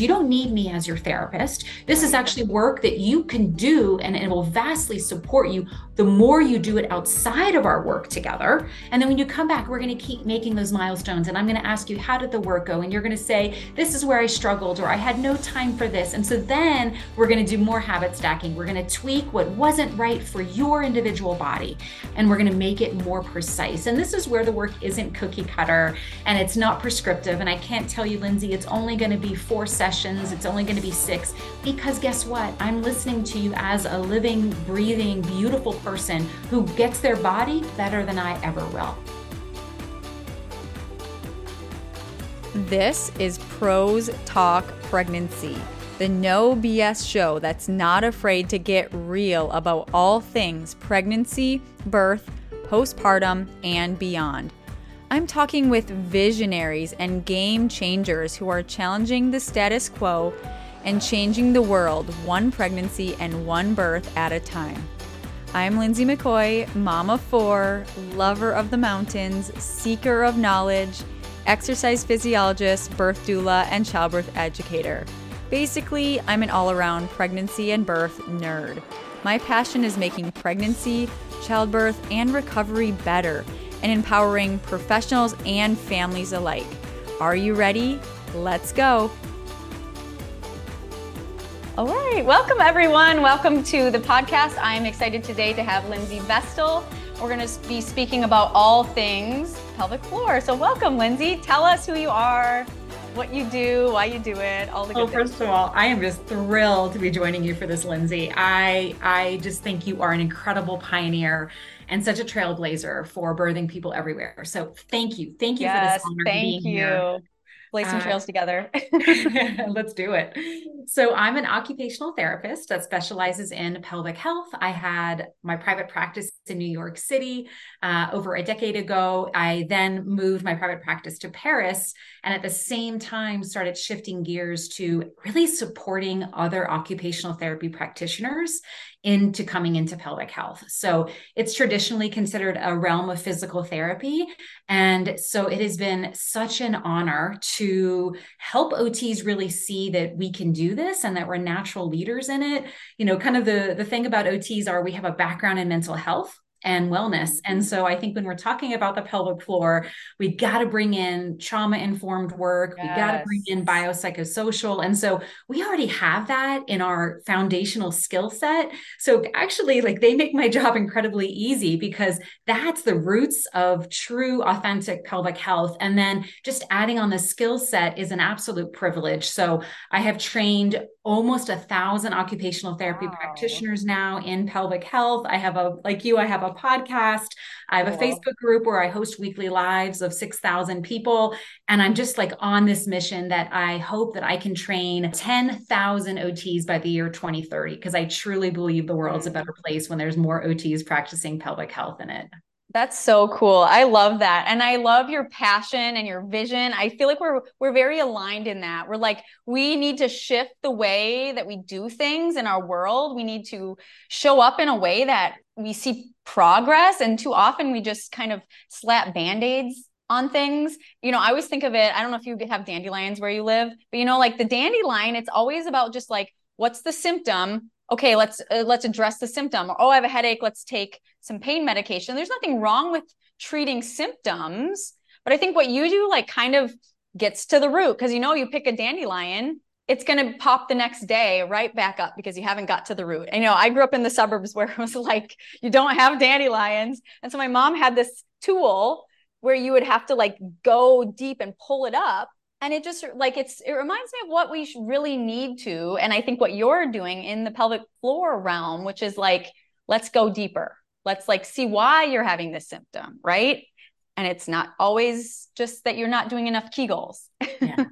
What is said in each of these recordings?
You don't need me as your therapist. This is actually work that you can do and it will vastly support you the more you do it outside of our work together. And then when you come back, we're going to keep making those milestones. And I'm going to ask you, how did the work go? And you're going to say, this is where I struggled or I had no time for this. And so then we're going to do more habit stacking. We're going to tweak what wasn't right for your individual body and we're going to make it more precise. And this is where the work isn't cookie cutter and it's not prescriptive. And I can't tell you, Lindsay, it's only going to be four sessions, it's only going to be six, because guess what? I'm listening to you as a living, breathing, beautiful person who gets their body better than I ever will. This is Pros Talk Pregnancy, the no BS show that's not afraid to get real about all things pregnancy, birth, postpartum, and beyond. I'm talking with visionaries and game changers who are challenging the status quo and changing the world one pregnancy and one birth at a time. I'm Lindsay McCoy, mom of four, lover of the mountains, seeker of knowledge, exercise physiologist, birth doula, and childbirth educator. Basically, I'm an all around pregnancy and birth nerd. My passion is making pregnancy, childbirth, and recovery better and empowering professionals and families alike. Are you ready? Let's go. All right, welcome everyone. Welcome to the podcast. I'm excited today to have Lindsey Vestal. We're going to be speaking about all things pelvic floor. So, welcome, Lindsay. Tell us who you are, what you do, why you do it, all the good Oh, first of all, I am just thrilled to be joining you for this, Lindsay. I I just think you are an incredible pioneer and such a trailblazer for birthing people everywhere. So thank you. Thank you yes, for this honor thank being you. here. Some Uh, trails together. Let's do it. So, I'm an occupational therapist that specializes in pelvic health. I had my private practice in New York City uh, over a decade ago. I then moved my private practice to Paris and at the same time started shifting gears to really supporting other occupational therapy practitioners into coming into pelvic health. So, it's traditionally considered a realm of physical therapy. And so it has been such an honor to help OTs really see that we can do this and that we're natural leaders in it. You know, kind of the, the thing about OTs are we have a background in mental health and wellness. And so I think when we're talking about the pelvic floor, we got to bring in trauma informed work. We got to bring in biopsychosocial. And so we already have that in our foundational skill set. So actually, like they make my job incredibly easy because that's the roots of true, authentic pelvic health. And then just adding on the skill set is an absolute privilege. So I have trained almost a thousand occupational therapy Wow. practitioners now in pelvic health. I have a, like you, I have a podcast. I have a. Facebook group where I host weekly lives of 6,000 people. And I'm just like on this mission that I hope that I can train 10,000 OTs by the year 2030, because I truly believe the world's a mm. better place when there's more OTs practicing pelvic health in it. That's so cool. I love that. And I love your passion and your vision. I feel like we're we're very aligned in that. We're like we need to shift the way that we do things in our world. We need to show up in a way that we see progress and too often we just kind of slap band-aids on things. You know, I always think of it, I don't know if you have dandelions where you live, but you know like the dandelion, it's always about just like what's the symptom? Okay, let's uh, let's address the symptom. Or oh, I have a headache, let's take some pain medication. There's nothing wrong with treating symptoms, but I think what you do like kind of gets to the root because you know you pick a dandelion, it's going to pop the next day right back up because you haven't got to the root. You know, I grew up in the suburbs where it was like you don't have dandelions, and so my mom had this tool where you would have to like go deep and pull it up and it just like it's it reminds me of what we really need to and i think what you're doing in the pelvic floor realm which is like let's go deeper. Let's like see why you're having this symptom right and it's not always just that you're not doing enough kegels yeah.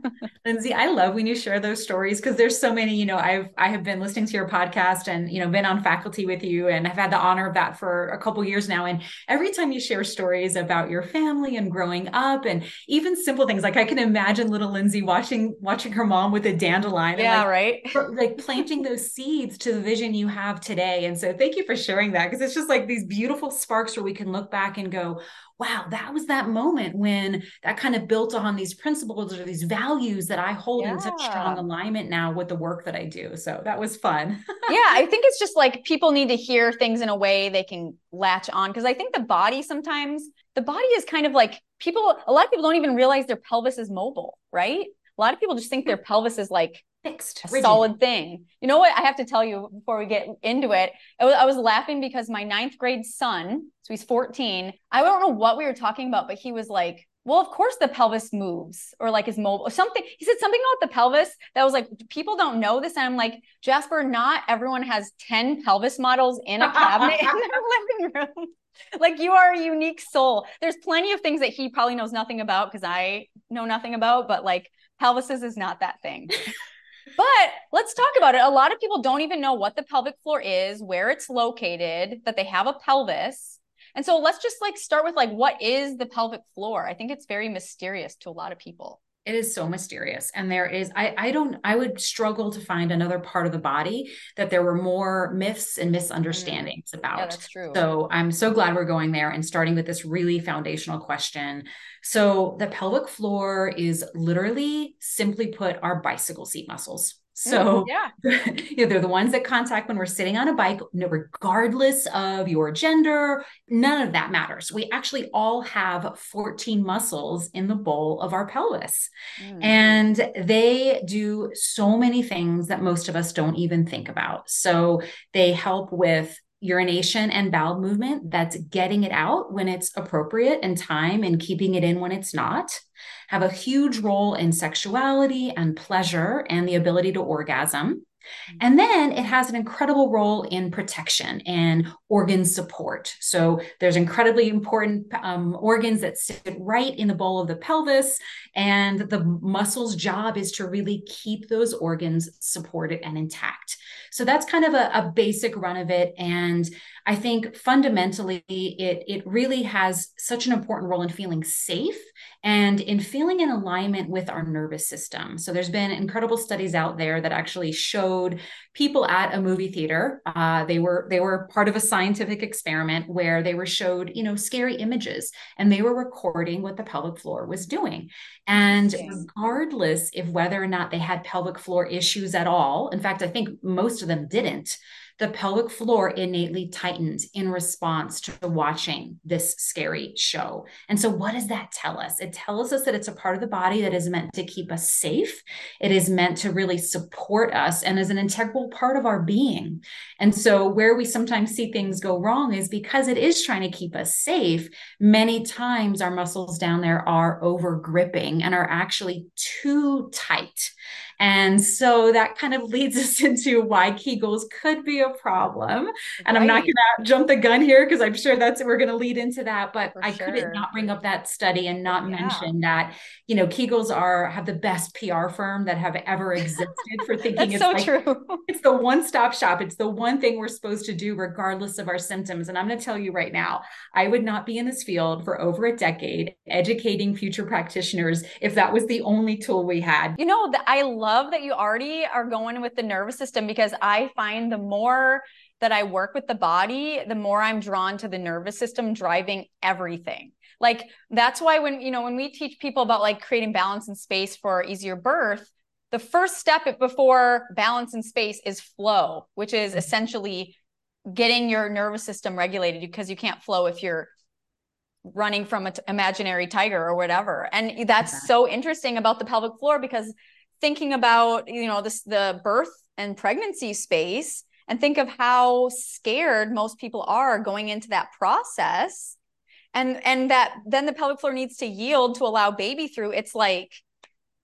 Lindsay, I love when you share those stories because there's so many, you know, I've I have been listening to your podcast and you know been on faculty with you and i've had the honor of that for a couple years now. And every time you share stories about your family and growing up and even simple things like I can imagine little Lindsay watching watching her mom with a dandelion yeah like, right like planting those seeds to the vision you have today. And so thank you for sharing that because it's just like these beautiful sparks where we can look back and go, wow, that was that moment when that kind of built on these principles or these values that I hold yeah. in such strong alignment now with the work that I do. So that was fun. yeah, I think it's just like people need to hear things in a way they can latch on because I think the body sometimes the body is kind of like people a lot of people don't even realize their pelvis is mobile, right? A lot of people just think their pelvis is like fixed, solid thing. You know what? I have to tell you before we get into it. Was, I was laughing because my ninth grade son, so he's 14. I don't know what we were talking about, but he was like, well, of course the pelvis moves or like is mobile or something. He said something about the pelvis that was like, people don't know this. And I'm like, Jasper, not everyone has 10 pelvis models in a cabinet in their living room. Like you are a unique soul. There's plenty of things that he probably knows nothing about because I know nothing about, but like pelvises is not that thing. But let's talk about it. A lot of people don't even know what the pelvic floor is, where it's located, that they have a pelvis. And so let's just like start with like what is the pelvic floor? I think it's very mysterious to a lot of people it is so mysterious. And there is i i don't i would struggle to find another part of the body that there were more myths and misunderstandings mm. about. yeah, that's true. So i'm so glad we're going there and starting with this really foundational question. So the pelvic floor is literally simply put our bicycle seat muscles so yeah, you know, they're the ones that contact when we're sitting on a bike, regardless of your gender. None of that matters. We actually all have 14 muscles in the bowl of our pelvis. Mm. And they do so many things that most of us don't even think about. So they help with urination and bowel movement that's getting it out when it's appropriate and time and keeping it in when it's not have a huge role in sexuality and pleasure and the ability to orgasm Mm-hmm. And then it has an incredible role in protection and organ support. So there's incredibly important um, organs that sit right in the bowl of the pelvis, and the muscle's job is to really keep those organs supported and intact. So that's kind of a, a basic run of it. And I think fundamentally, it, it really has such an important role in feeling safe and in feeling in alignment with our nervous system. So there's been incredible studies out there that actually showed people at a movie theater. Uh, they were they were part of a scientific experiment where they were showed you know scary images and they were recording what the pelvic floor was doing. And regardless if whether or not they had pelvic floor issues at all, in fact, I think most of them didn't the pelvic floor innately tightens in response to watching this scary show. And so, what does that tell us? It tells us that it's a part of the body that is meant to keep us safe. It is meant to really support us and is an integral part of our being. And so, where we sometimes see things go wrong is because it is trying to keep us safe. Many times, our muscles down there are over gripping and are actually too tight. And so that kind of leads us into why Kegels could be a problem. And right. I'm not going to jump the gun here because I'm sure that's we're going to lead into that. But For I sure. couldn't not bring up that study and not yeah. mention that you know Kegels are have the best PR firm that have ever existed for thinking it's so like, true. It's the one stop shop. It's the one thing we're supposed to do regardless of our symptoms. And I'm going to tell you right now, I would not be in this field for over a decade educating future practitioners if that was the only tool we had. You know, that I love that you already are going with the nervous system because I find the more that I work with the body, the more I'm drawn to the nervous system driving everything. Like that's why when, you know, when we teach people about like creating balance and space for easier birth, the first step before balance and space is flow, which is mm-hmm. essentially getting your nervous system regulated because you can't flow if you're running from an t- imaginary tiger or whatever. And that's so interesting about the pelvic floor because thinking about, you know, this the birth and pregnancy space and think of how scared most people are going into that process. And and that then the pelvic floor needs to yield to allow baby through. It's like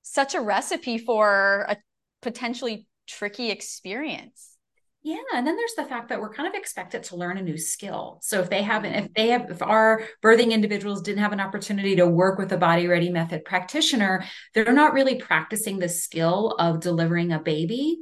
such a recipe for a potentially tricky experience yeah, and then there's the fact that we're kind of expected to learn a new skill. So if they haven't, mm-hmm. if they have, if our birthing individuals didn't have an opportunity to work with a body ready method practitioner, they're not really practicing the skill of delivering a baby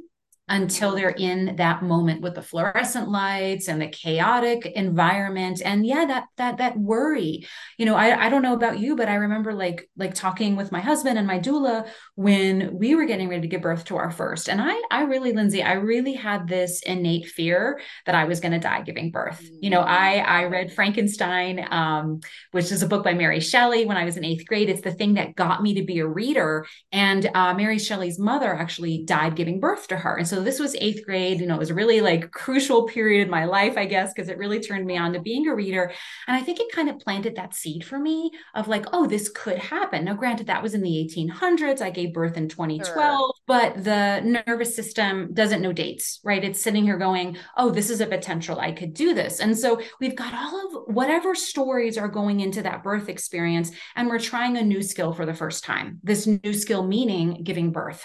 until they're in that moment with the fluorescent lights and the chaotic environment. And yeah that that that worry you know I, I don't know about you but i remember like like talking with my husband and my doula when we were getting ready to give birth to our first. And i i really lindsay i really had this innate fear that i was going to die giving birth. You know i i read frankenstein um, which is a book by mary shelley when i was in eighth grade. It's the thing that got me to be a reader. And uh, mary shelley's mother actually died giving birth to her. And so this was eighth grade. You know, it was a really like crucial period in my life, I guess, because it really turned me on to being a reader. And I think it kind of planted that seed for me of like, oh, this could happen. Now, granted, that was in the 1800s. I gave birth in 2012, sure. but the nervous system doesn't know dates, right? It's sitting here going, oh, this is a potential. I could do this. And so we've got all of whatever stories are going into that birth experience, and we're trying a new skill for the first time. This new skill meaning giving birth.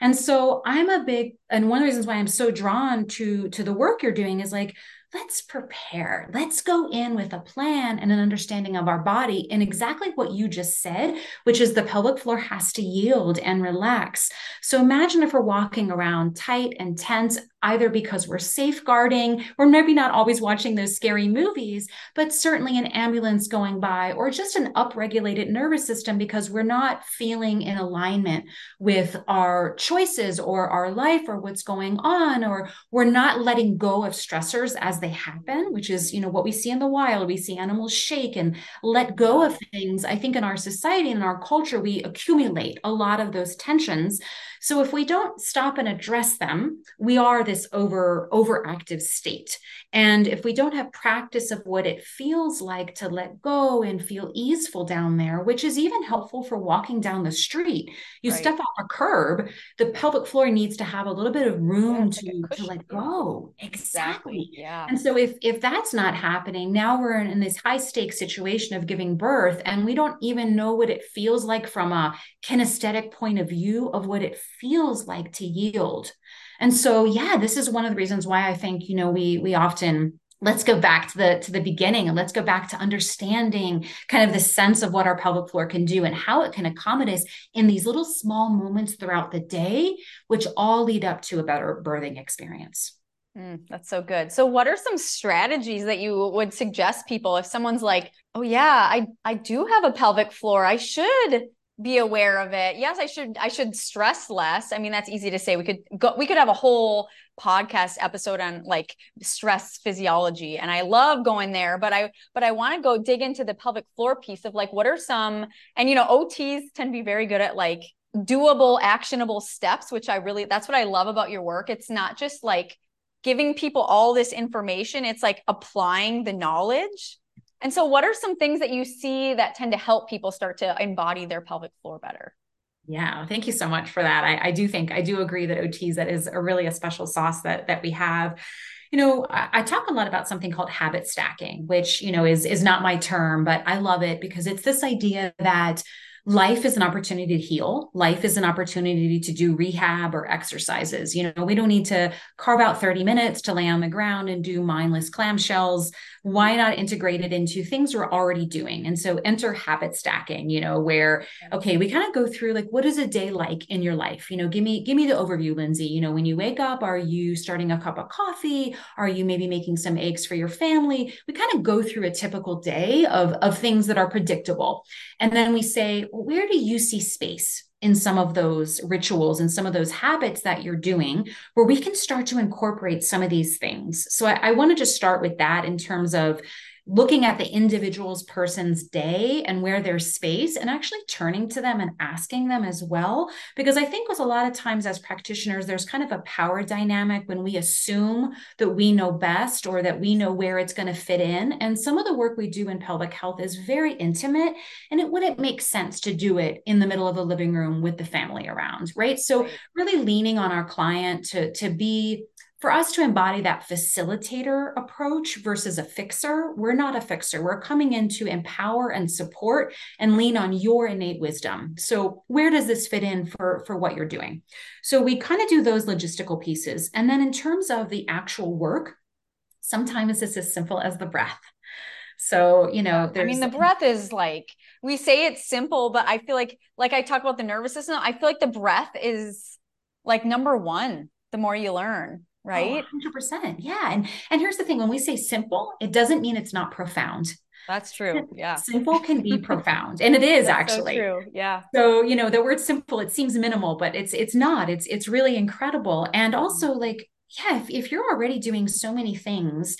And so I'm a big and one of the reasons why I'm so drawn to to the work you're doing is like let's prepare. Let's go in with a plan and an understanding of our body and exactly what you just said, which is the pelvic floor has to yield and relax. So imagine if we're walking around tight and tense either because we're safeguarding we're maybe not always watching those scary movies, but certainly an ambulance going by or just an upregulated nervous system because we're not feeling in alignment with our choices or our life or what's going on, or we're not letting go of stressors as they happen, which is, you know, what we see in the wild. We see animals shake and let go of things. I think in our society and in our culture, we accumulate a lot of those tensions so if we don't stop and address them, we are this over overactive state. And if we don't have practice of what it feels like to let go and feel easeful down there, which is even helpful for walking down the street, you right. step off a curb, the pelvic floor needs to have a little bit of room yeah, to, like to let go. Exactly. exactly. Yeah. And so if if that's not happening, now we're in, in this high stakes situation of giving birth and we don't even know what it feels like from a kinesthetic point of view of what it feels like to yield. And so, yeah, this is one of the reasons why I think, you know, we we often let's go back to the to the beginning and let's go back to understanding kind of the sense of what our pelvic floor can do and how it can accommodate us in these little small moments throughout the day which all lead up to a better birthing experience. Mm, that's so good. So what are some strategies that you would suggest people if someone's like oh yeah i i do have a pelvic floor. I should be aware of it. Yes, I should I should stress less. I mean, that's easy to say. We could go we could have a whole podcast episode on like stress physiology and I love going there, but I but I want to go dig into the pelvic floor piece of like what are some and you know, OTs tend to be very good at like doable actionable steps, which I really that's what I love about your work. It's not just like giving people all this information, it's like applying the knowledge and so, what are some things that you see that tend to help people start to embody their pelvic floor better? Yeah, thank you so much for that. I, I do think I do agree that OTs that is a really a special sauce that that we have you know I, talk a lot about something called habit stacking which you know is is not my term but i love it because it's this idea that life is an opportunity to heal. Life is an opportunity to do rehab or exercises. You know, we don't need to carve out 30 minutes to lay on the ground and do mindless clamshells. Why not integrate it into things we're already doing? And so enter habit stacking, you know, where, okay, we kind of go through like, what is a day like in your life? You know, give me, give me the overview, Lindsay. You know, when you wake up, are you starting a cup of coffee? Are you maybe making some eggs for your family? We kind of go through a typical day of, of things that are predictable. And then we say, where do you see space in some of those rituals and some of those habits that you're doing where we can start to incorporate some of these things? So I, I want to just start with that in terms of looking at the individual's person's day and where there's space and actually turning to them and asking them as well. Because i think with a lot of times as practitioners there's kind of a power dynamic when we assume that we know best or that we know where it's going to fit in. And some of the work we do in pelvic health is very intimate and it wouldn't make sense to do it in the middle of a living room with the family around right? So really leaning on our client to to be for us to embody that facilitator approach versus a fixer, we're not a fixer. We're coming in to empower and support and lean on your innate wisdom. So, where does this fit in for, for what you're doing? So, we kind of do those logistical pieces. And then, in terms of the actual work, sometimes it's as simple as the breath. So, you know, I mean, the breath is like, we say it's simple, but I feel like, like I talk about the nervous system, I feel like the breath is like number one the more you learn, Oh, right? Oh, 100%. Yeah. And and here's the thing when we say simple, it doesn't mean it's not profound. That's true. Yeah. Simple can be profound. And it is That's actually. So true. Yeah. So, you know, the word simple, it seems minimal, but it's it's not. It's it's really incredible. And mm-hmm. also like, yeah, if, if you're already doing so many things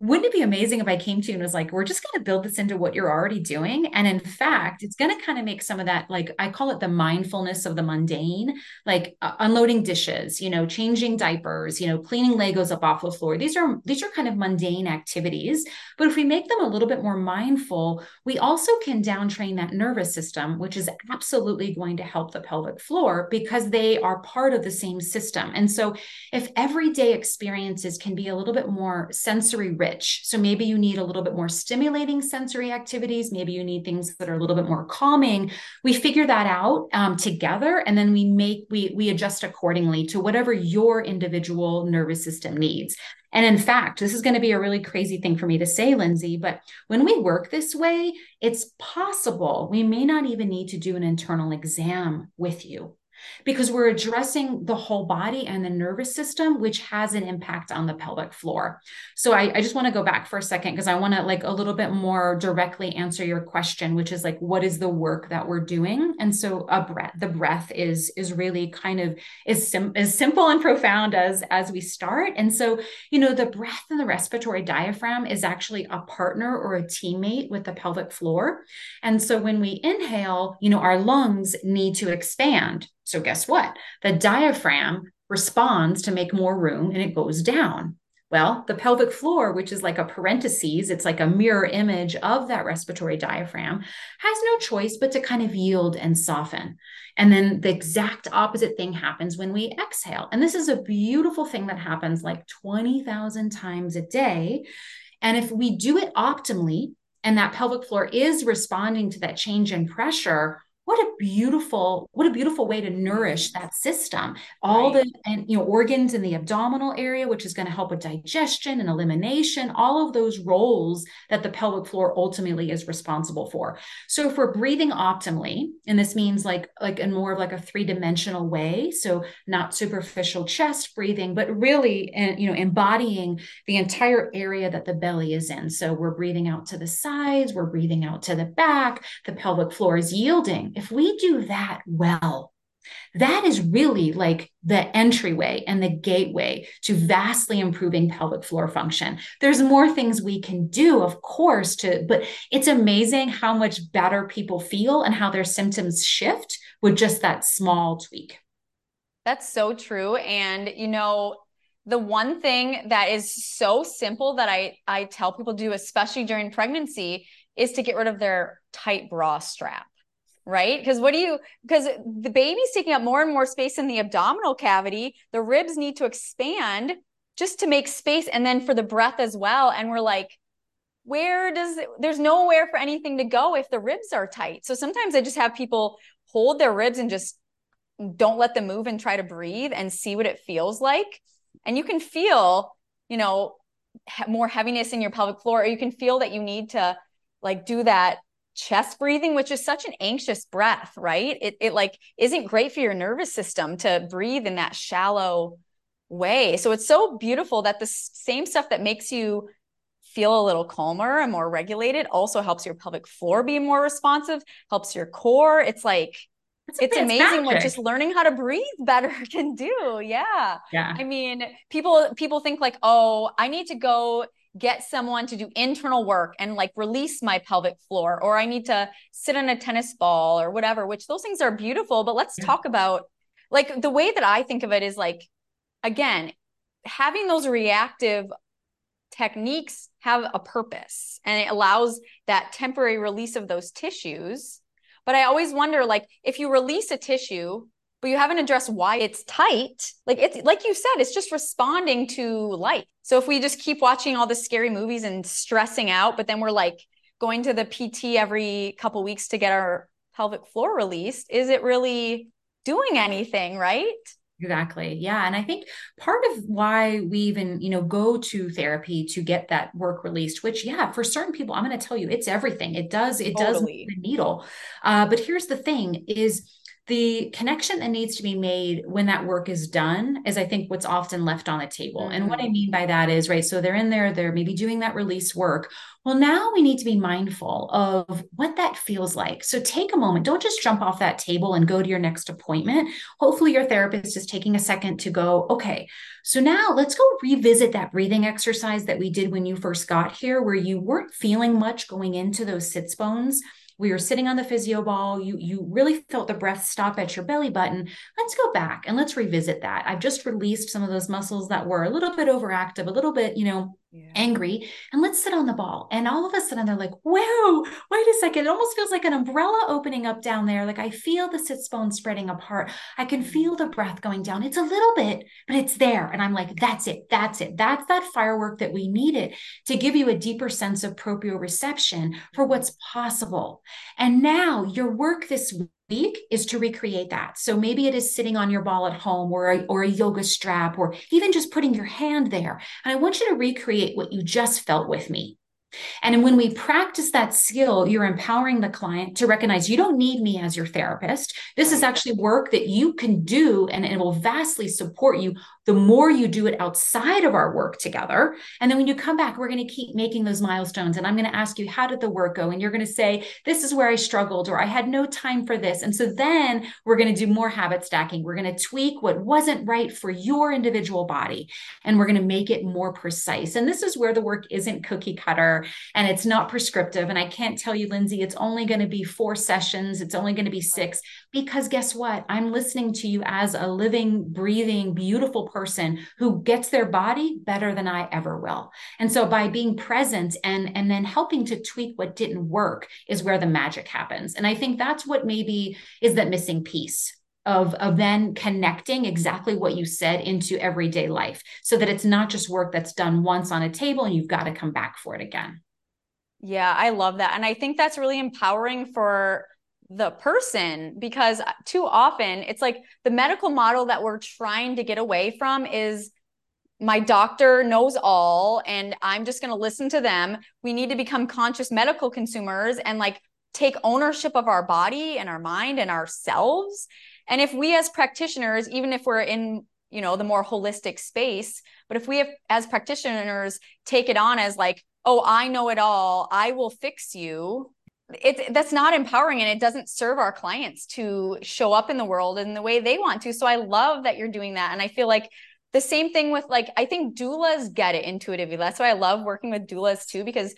wouldn't it be amazing if I came to you and was like, we're just going to build this into what you're already doing? And in fact, it's going to kind of make some of that, like I call it the mindfulness of the mundane, like uh, unloading dishes, you know, changing diapers, you know, cleaning Legos up off the floor. These are, these are kind of mundane activities. But if we make them a little bit more mindful, we also can downtrain that nervous system, which is absolutely going to help the pelvic floor because they are part of the same system. And so if everyday experiences can be a little bit more sensory rich. So maybe you need a little bit more stimulating sensory activities. Maybe you need things that are a little bit more calming. We figure that out um, together, and then we make we we adjust accordingly to whatever your individual nervous system needs. And in fact, this is going to be a really crazy thing for me to say, Lindsay, but when we work this way, it's possible we may not even need to do an internal exam with you because we're addressing the whole body and the nervous system, which has an impact on the pelvic floor. So I, I just want to go back for a second because I want to like a little bit more directly answer your question, which is like, what is the work that we're doing? And so a breath, the breath is is really kind of as, sim- as simple and profound as as we start. And so, you know, the breath and the respiratory diaphragm is actually a partner or a teammate with the pelvic floor. And so when we inhale, you know, our lungs need to expand so, guess what? The diaphragm responds to make more room and it goes down. Well, the pelvic floor, which is like a parenthesis, it's like a mirror image of that respiratory diaphragm, has no choice but to kind of yield and soften. And then the exact opposite thing happens when we exhale. And this is a beautiful thing that happens like 20,000 times a day. And if we do it optimally, and that pelvic floor is responding to that change in pressure, what a beautiful what a beautiful way to nourish that system. All right. the and you know organs in the abdominal area which is going to help with digestion and elimination all of those roles that the pelvic floor ultimately is responsible for. So if we're breathing optimally and this means like like in more of like a three-dimensional way so not superficial chest breathing but really and you know embodying the entire area that the belly is in. So we're breathing out to the sides we're breathing out to the back the pelvic floor is yielding if we do that well, that is really like the entryway and the gateway to vastly improving pelvic floor function. There's more things we can do, of course, to but it's amazing how much better people feel and how their symptoms shift with just that small tweak. That's so true and you know the one thing that is so simple that I I tell people to do especially during pregnancy is to get rid of their tight bra strap right? Because what do you, because the baby's taking up more and more space in the abdominal cavity, the ribs need to expand just to make space and then for the breath as well. And we're like, where does there's nowhere for anything to go if the ribs are tight. So sometimes I just have people hold their ribs and just don't let them move and try to breathe and see what it feels like. And you can feel, you know, more heaviness in your pelvic floor, or you can feel that you need to like do that chest breathing which is such an anxious breath right? It, it like isn't great for your nervous system to breathe in that shallow way. So it's so beautiful that the same stuff that makes you feel a little calmer and more regulated also helps your pelvic floor be more responsive helps your core. It's like it's, it's amazing magic. what just learning how to breathe better can do. Yeah. Yeah. I mean people people think like oh i need to go get someone to do internal work and like release my pelvic floor or i need to sit on a tennis ball or whatever which those things are beautiful but let's yeah. talk about like the way that i think of it is like again having those reactive techniques have a purpose and it allows that temporary release of those tissues but i always wonder like if you release a tissue but you haven't addressed why it's tight. Like it's like you said, it's just responding to light. So if we just keep watching all the scary movies and stressing out, but then we're like going to the PT every couple weeks to get our pelvic floor released, is it really doing anything, right? Exactly. Yeah. And I think part of why we even, you know, go to therapy to get that work released, which, yeah, for certain people, I'm going to tell you, it's everything. It does, it totally. does the needle. Uh, but here's the thing is the connection that needs to be made when that work is done is i think what's often left on the table. Mm-hmm. and what i mm-hmm. mean by that is right so they're in there they're maybe doing that release work. Well now we need to be mindful of what that feels like. So take a moment. Don't just jump off that table and go to your next appointment. Hopefully your therapist is taking a second to go okay so now let's go revisit that breathing exercise that we did when you first got here where you weren't feeling much going into those sits bones we were sitting on the physio ball you you really felt the breath stop at your belly button. Let's go back and let's revisit that. I've just released some of those muscles that were a little bit overactive a little bit you know yeah. angry and let's sit on the ball. And all of a sudden they're like whoa wait a second. It almost feels like an umbrella opening up down there. Like i feel the sits bone spreading apart. I can feel the breath going down. It's a little bit but it's there. And i'm like that's it. That's it. That's that firework that we needed to give you a deeper sense of proprioception for what's possible. And now your work this week is to recreate that. So maybe it is sitting on your ball at home or a, or a yoga strap or even just putting your hand there. And I want you to recreate what you just felt with me. And when we practice that skill, you're empowering the client to recognize you don't need me as your therapist. This is actually work that you can do and it will vastly support you the more you do it outside of our work together. And then when you come back, we're going to keep making those milestones. And I'm going to ask you, how did the work go? And you're going to say, this is where I struggled, or I had no time for this. And so then we're going to do more habit stacking. We're going to tweak what wasn't right for your individual body, and we're going to make it more precise. And this is where the work isn't cookie cutter and it's not prescriptive. And I can't tell you, Lindsay, it's only going to be four sessions, it's only going to be six, because guess what? I'm listening to you as a living, breathing, beautiful person who gets their body better than I ever will. And so by being present and and then helping to tweak what didn't work is where the magic happens. And I think that's what maybe is that missing piece of of then connecting exactly what you said into everyday life so that it's not just work that's done once on a table and you've got to come back for it again. Yeah, I love that. And I think that's really empowering for the person because too often it's like the medical model that we're trying to get away from is my doctor knows all and I'm just going to listen to them. We need to become conscious medical consumers and like take ownership of our body and our mind and ourselves. And if we as practitioners, even if we're in, you know, the more holistic space, but if we have as practitioners take it on as like, oh, I know it all, I will fix you, it that's not empowering and it doesn't serve our clients to show up in the world in the way they want to. So i love that you're doing that and i feel like the same thing with like i think doulas get it intuitively. That's why i love working with doulas too because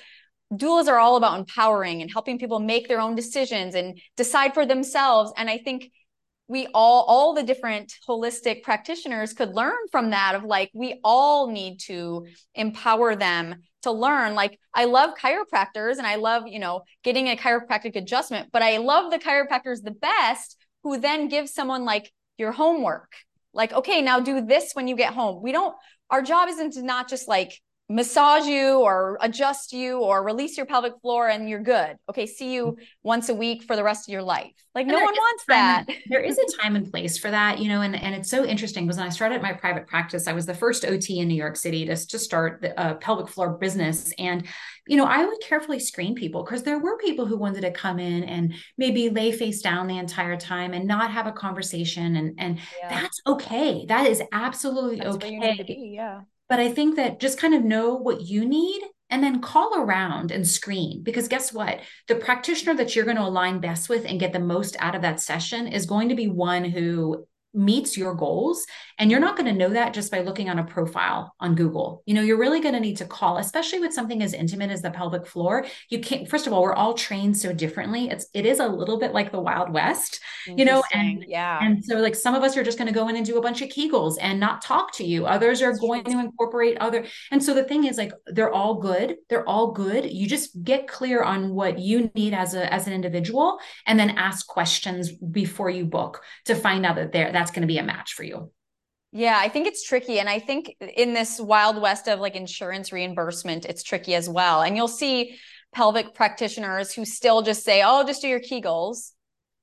doulas are all about empowering and helping people make their own decisions and decide for themselves. And i think we all all the different holistic practitioners could learn from that of like we all need to empower them to learn like i love chiropractors and i love you know getting a chiropractic adjustment but i love the chiropractors the best who then give someone like your homework. Like okay now do this when you get home. We don't our job isn't to not just like massage you or adjust you or release your pelvic floor and you're good. Okay, see you once a week for the rest of your life. Like and no one wants that. there is a time and place for that, you know, and, and it's so interesting because when I started my private practice, I was the first OT in New York City to, to start the uh, pelvic floor business. And, you know, I would carefully screen people because there were people who wanted to come in and maybe lay face down the entire time and not have a conversation. And, and yeah. that's okay. That is absolutely that's okay. Be, yeah but I think that just kind of know what you need and then call around and screen because guess what? The practitioner that you're going to align best with and get the most out of that session is going to be one who meets your goals and you're not going to know that just by looking on a profile on google. You know you're really going to need to call especially with something as intimate as the pelvic floor. You can't first of all we're all trained so differently. It's it is a little bit like the wild west you know and yeah. and so like some of us are just going to go in and do a bunch of kegels and not talk to you. Others are That's going true. to incorporate other and so the thing is like they're all good. They're all good. You just get clear on what you need as a as an individual and then ask questions before you book to find out that there that's going to be a match for you yeah, I think it's tricky. And I think in this wild west of like insurance reimbursement, it's tricky as well. And you'll see pelvic practitioners who still just say, oh, just do your Kegels.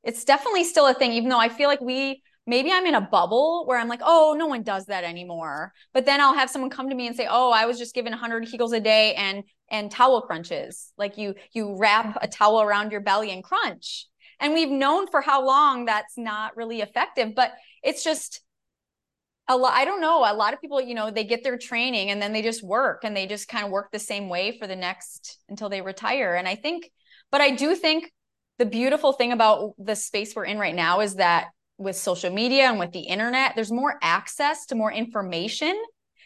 It's definitely still a thing, even though I feel like we maybe I'm in a bubble where I'm like, oh, no one does that anymore. But then I'll have someone come to me and say, oh, I was just given 100 Kegels a day and and towel crunches. Like you you wrap a towel around your belly and crunch. and we've known for how long that's not really effective but it's just a lot i don't know a lot of people you know they get their training and then they just work and they just kind of work the same way for the next until they retire. And i think but i do think the beautiful thing about the space we're in right now is that with social media and with the internet there's more access to more information.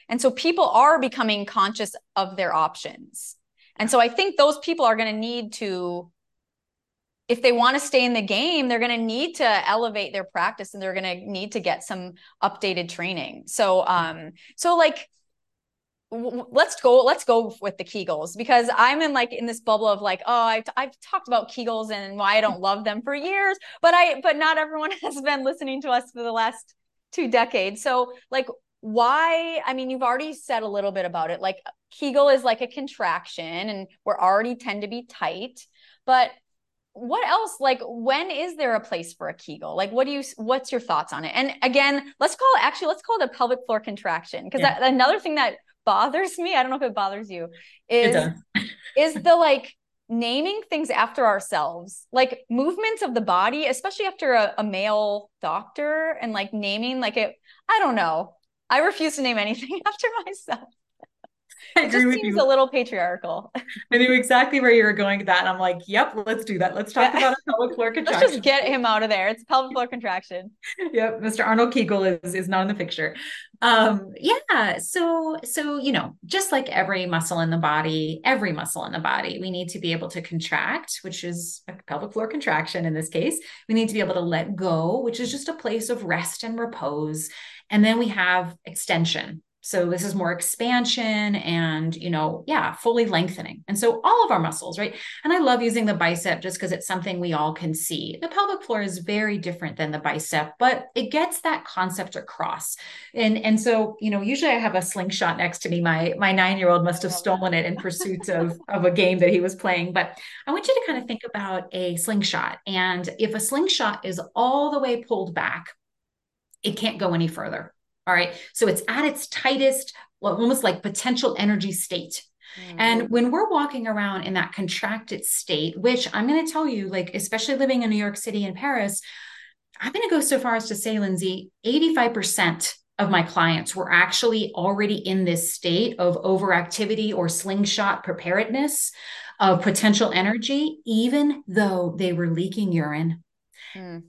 And so people are becoming conscious of their options. And so i think those people are going to need to if they want to stay in the game, they're going to need to elevate their practice and they're going to need to get some updated training. So, um, so like, w- let's go, let's go with the Kegels because I'm in like in this bubble of like, oh, I've, I've talked about Kegels and why I don't love them for years, but I, but not everyone has been listening to us for the last two decades. So like, why i mean you've already said a little bit about it like kegel is like a contraction and we're already tend to be tight but what else like when is there a place for a kegel? Like what do you what's your thoughts on it? And again let's call it actually let's call it a pelvic floor contraction because yeah. another thing that bothers me i don't know if it bothers you is is the like naming things after ourselves. Like movements of the body especially after a, a male doctor and like naming like it i don't know. I refuse to name anything after myself I it just seems you. a little patriarchal. I knew exactly where you were going with that. And I'm like, yep, let's do that. Let's talk about a pelvic floor contraction. Let's just get him out of there. It's pelvic floor contraction. yep. Mr. Arnold Kegel is, is not in the picture. Um, yeah. So, so, you know, just like every muscle in the body, every muscle in the body, we need to be able to contract, which is a pelvic floor contraction in this case. We need to be able to let go, which is just a place of rest and repose. And then we have extension, so this is more expansion and, you know, yeah, fully lengthening. And so all of our muscles, right? And I love using the bicep just because it's something we all can see. The pelvic floor is very different than the bicep, but it gets that concept across. And and so, you know, usually I have a slingshot next to me. My my 9-year-old must have stolen it in pursuit of of a game that he was playing, but I want you to kind of think about a slingshot. And if a slingshot is all the way pulled back, it can't go any further all right. So it's at its tightest, almost like potential energy state. Mm-hmm. And when we're walking around in that contracted state, which I'm going to tell you, like, especially living in New York City and Paris, I'm going to go so far as to say, Lindsay, 85% of my clients were actually already in this state of overactivity or slingshot preparedness of potential energy, even though they were leaking urine, mm.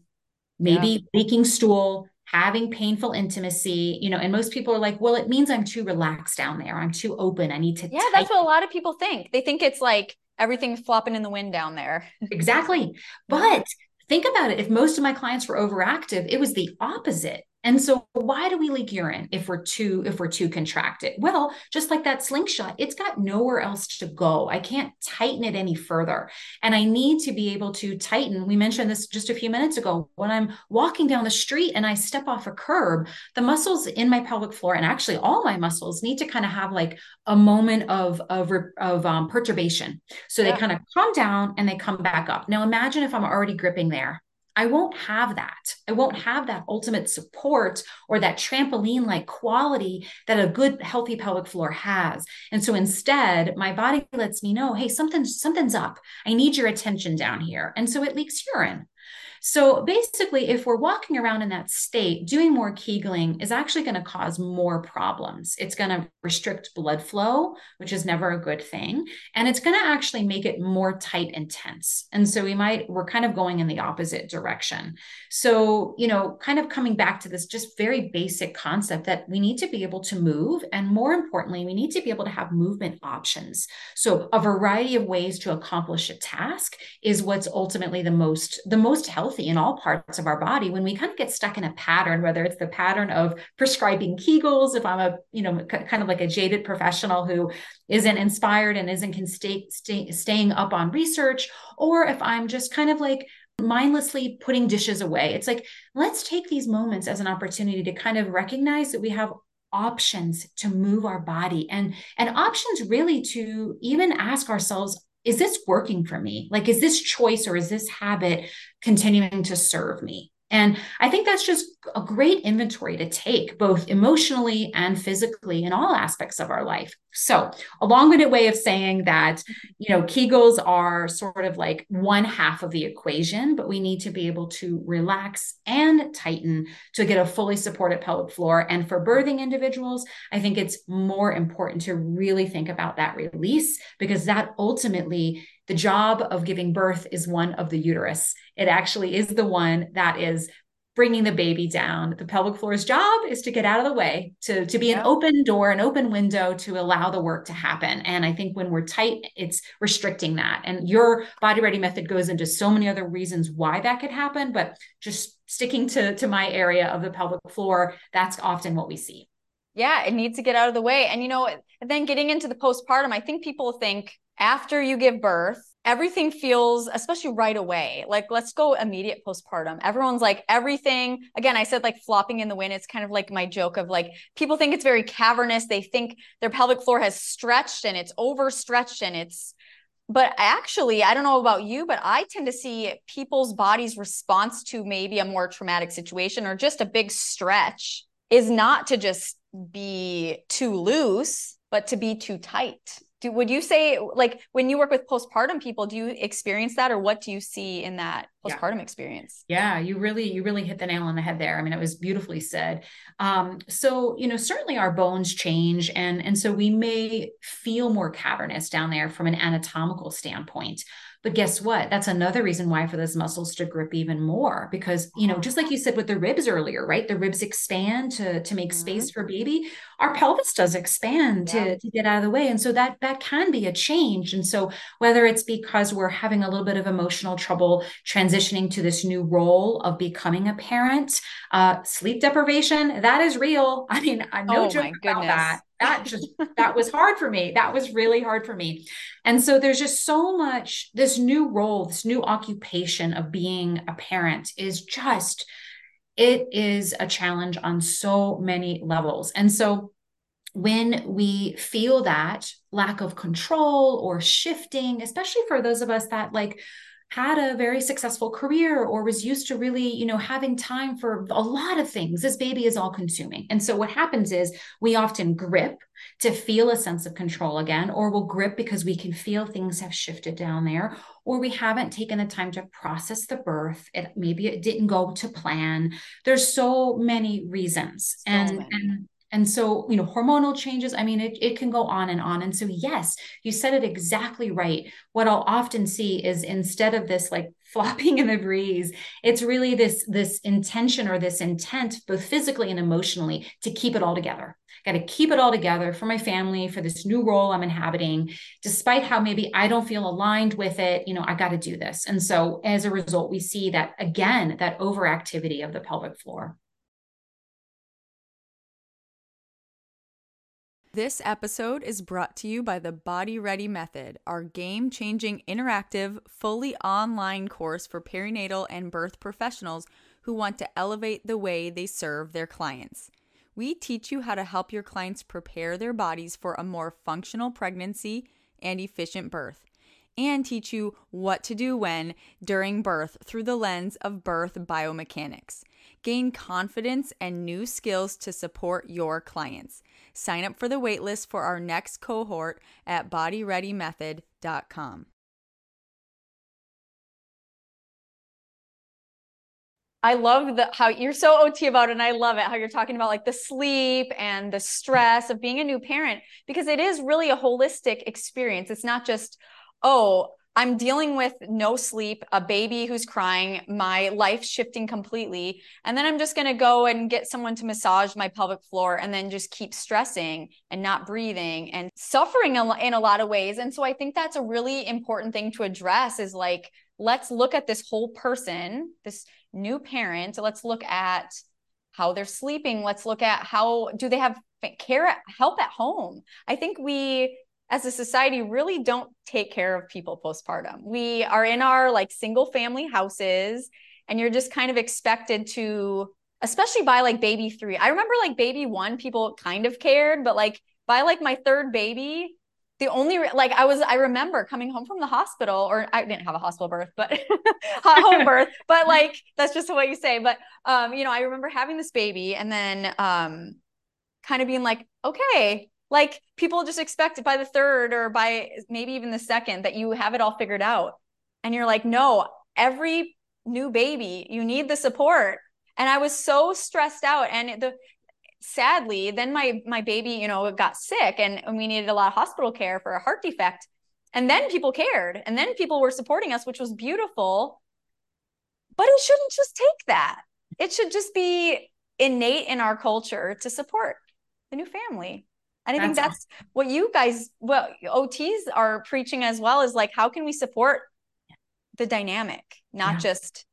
maybe yeah. leaking stool, having painful intimacy, you know, and most people are like, well, it means I'm too relaxed down there. I'm too open. I need to. Yeah, that's what a lot of people think. They think it's like everything's flopping in the wind down there. exactly. But think about it. If most of my clients were overactive, it was the opposite. And so why do we leak urine if we're too if we're too contracted? Well, just like that slingshot, it's got nowhere else to go. I can't tighten it any further. And I need to be able to tighten. We mentioned this just a few minutes ago. When I'm walking down the street and I step off a curb, the muscles in my pelvic floor and actually all my muscles need to kind of have like a moment of of, of um, perturbation. So yeah. they kind of calm down and they come back up. Now imagine if I'm already gripping there I won't have that. I won't have that ultimate support or that trampoline like quality that a good healthy pelvic floor has. And so instead, my body lets me know, hey, something's something's up. I need your attention down here. And so it leaks urine. So basically, if we're walking around in that state, doing more Kegling is actually going to cause more problems. It's going to restrict blood flow, which is never a good thing. And it's going to actually make it more tight and tense. And so we might, we're kind of going in the opposite direction. So, you know, kind of coming back to this just very basic concept that we need to be able to move. And more importantly, we need to be able to have movement options. So a variety of ways to accomplish a task is what's ultimately the most, the most healthy healthy in all parts of our body when we kind of get stuck in a pattern whether it's the pattern of prescribing kegels if i'm a you know kind of like a jaded professional who isn't inspired and isn't can stay, stay, staying up on research or if i'm just kind of like mindlessly putting dishes away it's like let's take these moments as an opportunity to kind of recognize that we have options to move our body and and options really to even ask ourselves is this working for me? Like, is this choice or is this habit continuing to serve me? And I think that's just a great inventory to take, both emotionally and physically in all aspects of our life. So, a long-winded way of saying that, you know, Kegels are sort of like one half of the equation, but we need to be able to relax and tighten to get a fully supported pelvic floor. And for birthing individuals, I think it's more important to really think about that release because that ultimately the job of giving birth is one of the uterus. It actually is the one that is bringing the baby down. The pelvic floor's job is to get out of the way, to, to be an open door, an open window to allow the work to happen. And I think when we're tight, it's restricting that. And your body ready method goes into so many other reasons why that could happen, but just sticking to, to my area of the pelvic floor, that's often what we see. Yeah, it needs to get out of the way. And you know, then getting into the postpartum, I think people think after you give birth, everything feels, especially right away, like let's go immediate postpartum. Everyone's like, everything, again, I said like flopping in the wind. It's kind of like my joke of like, people think it's very cavernous. They think their pelvic floor has stretched and it's overstretched and it's, but actually, I don't know about you, but I tend to see people's bodies' response to maybe a more traumatic situation or just a big stretch is not to just be too loose, but to be too tight do would you say like when you work with postpartum people do you experience that or what do you see in that postpartum yeah. experience? Yeah you really you really hit the nail on the head there. I mean it was beautifully said. Um, so you know certainly our bones change and and so we may feel more cavernous down there from an anatomical standpoint but guess what? That's another reason why for those muscles to grip even more because, you know, just like you said with the ribs earlier, right? The ribs expand to to make mm-hmm. space for baby. Our pelvis does expand yeah. to, to get out of the way. And so that that can be a change. And so whether it's because we're having a little bit of emotional trouble transitioning to this new role of becoming a parent, uh, sleep deprivation, that is real. I mean, I no oh, joke about that that just that was hard for me. That was really hard for me. And so there's just so much this new role this new occupation of being a parent is just it is a challenge on so many levels. And so when we feel that lack of control or shifting especially for those of us that like had a very successful career or was used to really, you know, having time for a lot of things. This baby is all consuming. And so what happens is we often grip to feel a sense of control again, or we'll grip because we can feel things have shifted down there, or we haven't taken the time to process the birth. It maybe it didn't go to plan. There's so many reasons. So and many. and and so, you know, hormonal changes, I mean, it, it can go on and on. And so, yes, you said it exactly right. What I'll often see is instead of this like flopping in the breeze, it's really this, this intention or this intent, both physically and emotionally, to keep it all together. Got to keep it all together for my family, for this new role I'm inhabiting, despite how maybe I don't feel aligned with it. You know, I got to do this. And so, as a result, we see that again, that overactivity of the pelvic floor. This episode is brought to you by the Body Ready Method, our game changing, interactive, fully online course for perinatal and birth professionals who want to elevate the way they serve their clients. We teach you how to help your clients prepare their bodies for a more functional pregnancy and efficient birth, and teach you what to do when during birth through the lens of birth biomechanics. Gain confidence and new skills to support your clients. Sign up for the waitlist for our next cohort at bodyreadymethod.com. I love the how you're so OT about it and I love it how you're talking about like the sleep and the stress of being a new parent because it is really a holistic experience. It's not just oh, I'm dealing with no sleep, a baby who's crying, my life shifting completely. And then I'm just going to go and get someone to massage my pelvic floor and then just keep stressing and not breathing and suffering in a lot of ways. And so I think that's a really important thing to address is like, let's look at this whole person, this new parent. Let's look at how they're sleeping. Let's look at how do they have care help at home. I think we as a society really don't take care of people postpartum. We are in our like single family houses and you're just kind of expected to especially by like baby 3. I remember like baby 1 people kind of cared, but like by like my third baby the only like I was I remember coming home from the hospital or I didn't have a hospital birth but hot home birth but like that's just what you say but um you know I remember having this baby and then um kind of being like okay like people just expect by the third or by maybe even the second that you have it all figured out and you're like no every new baby you need the support and I was so stressed out and the sadly, then my my baby, you know, got sick and, and we needed a lot of hospital care for a heart defect. And then people cared and then people were supporting us, which was beautiful. But it shouldn't just take that. It should just be innate in our culture to support the new family. And I that's think that's awesome. what you guys, well, OTs are preaching as well is like, how can we support the dynamic, not yeah. just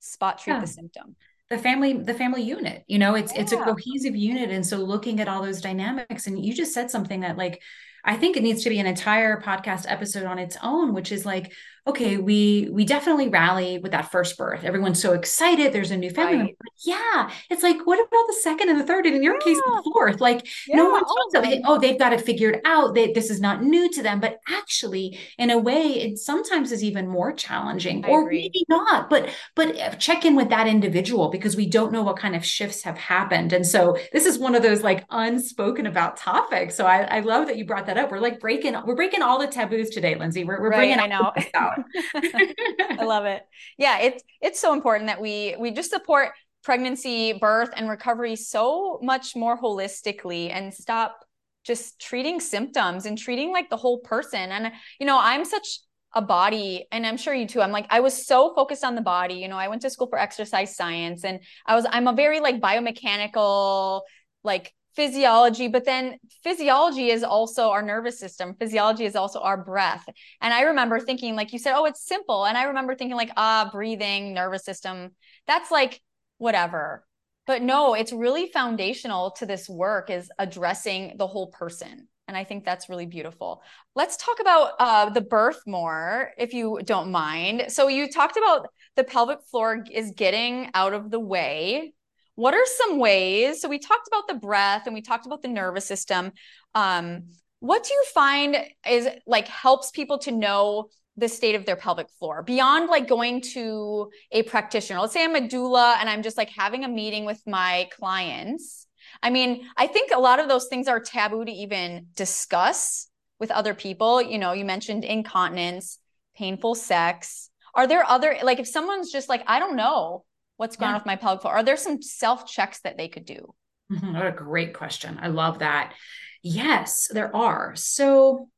spot treat yeah. the symptom? the family the family unit you know it's yeah. it's a cohesive unit and so looking at all those dynamics and you just said something that like I think it needs to be an entire podcast episode on its own, which is like, okay, we we definitely rally with that first birth. Everyone's so excited. There's a new family. Right. Yeah. It's like, what about the second and the third? And in your yeah. case, the fourth. Like yeah, no one talks about oh, they've got it figured out. They, this is not new to them. But actually, in a way, it sometimes is even more challenging. I or agree. maybe not. But but uh, check in with that individual because we don't know what kind of shifts have happened. And so this is one of those like unspoken about topics. So I, I love that you brought that that up. We're like breaking, we're breaking all the taboos today, Lindsey. We're, we're right, bringing I know. I love it. Yeah, it's it's so important that we we just support pregnancy, birth, and recovery so much more holistically and stop just treating symptoms and treating like the whole person. And you know, I'm such a body and i'm sure you too i'm like i was so focused on the body you know i went to school for exercise science and i was i'm a very like biomechanical like physiology, but then physiology is also our nervous system. Physiology is also our breath. And I remember thinking, like you said, oh, it's simple. And I remember thinking, like, ah, breathing, nervous system, that's like whatever. But no, it's really foundational to this work is addressing the whole person. And I think that's really beautiful. Let's talk about uh, the birth more, if you don't mind. So you talked about the pelvic floor is getting out of the way what are some ways? So we talked about the breath and we talked about the nervous system. Um, what do you find is like helps people to know the state of their pelvic floor beyond like going to a practitioner? Let's say I'm a doula and I'm just like having a meeting with my clients. I mean, I think a lot of those things are taboo to even discuss with other people. You know, you mentioned incontinence, painful sex. Are there other, like, if someone's just like, I don't know, what's going yeah. on with my pelvic floor? Are there some self checks that they could do? Mm-hmm. What a great question. I love that. Yes, there are. So,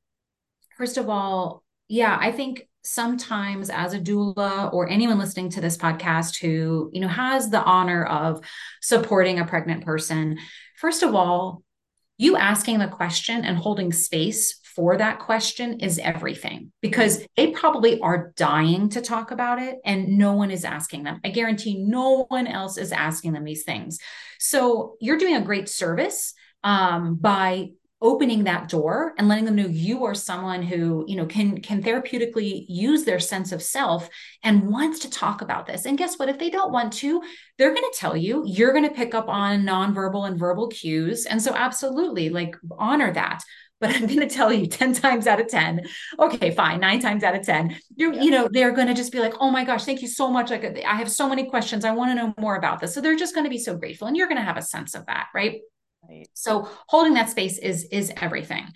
first of all, yeah, I think sometimes as a doula or anyone listening to this podcast who, you know, has the honor of supporting a pregnant person, first of all, you asking the question and holding space for that question is everything because they probably are dying to talk about it and no one is asking them. I guarantee no one else is asking them these things. So you're doing a great service um, by opening that door and letting them know you are someone who you know can can therapeutically use their sense of self and wants to talk about this. And guess what? If they don't want to they're going to tell you. You're going to pick up on nonverbal and verbal cues. And so absolutely like honor that but I'm going to tell you 10 times out of 10. Okay, fine. Nine times out of 10. You, yeah. you know, they're going to just be like, oh my gosh, thank you so much. Like, I have so many questions. I want to know more about this. So they're just going to be so grateful. And you're going to have a sense of that. Right. Right. So holding that space is is everything.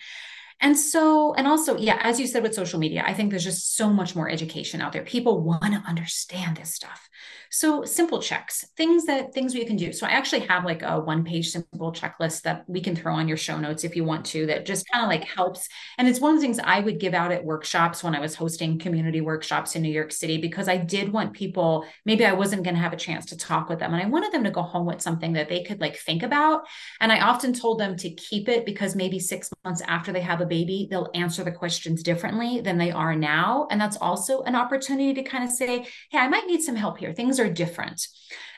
And so, and also, yeah, as you said with social media, I think there's just so much more education out there. People want to understand this stuff. So simple checks, things that things we can do. So I actually have like a one page simple checklist that we can throw on your show notes if you want to, that just kind of like helps. And it's one of the things I would give out at workshops when I was hosting community workshops in New York City, because I did want people, maybe I wasn't going to have a chance to talk with them. And I wanted them to go home with something that they could like think about. And I often told them to keep it because maybe six months after they have a baby, they'll answer the questions differently than they are now. And that's also an opportunity to kind of say, hey, I might need some help here. Things are different.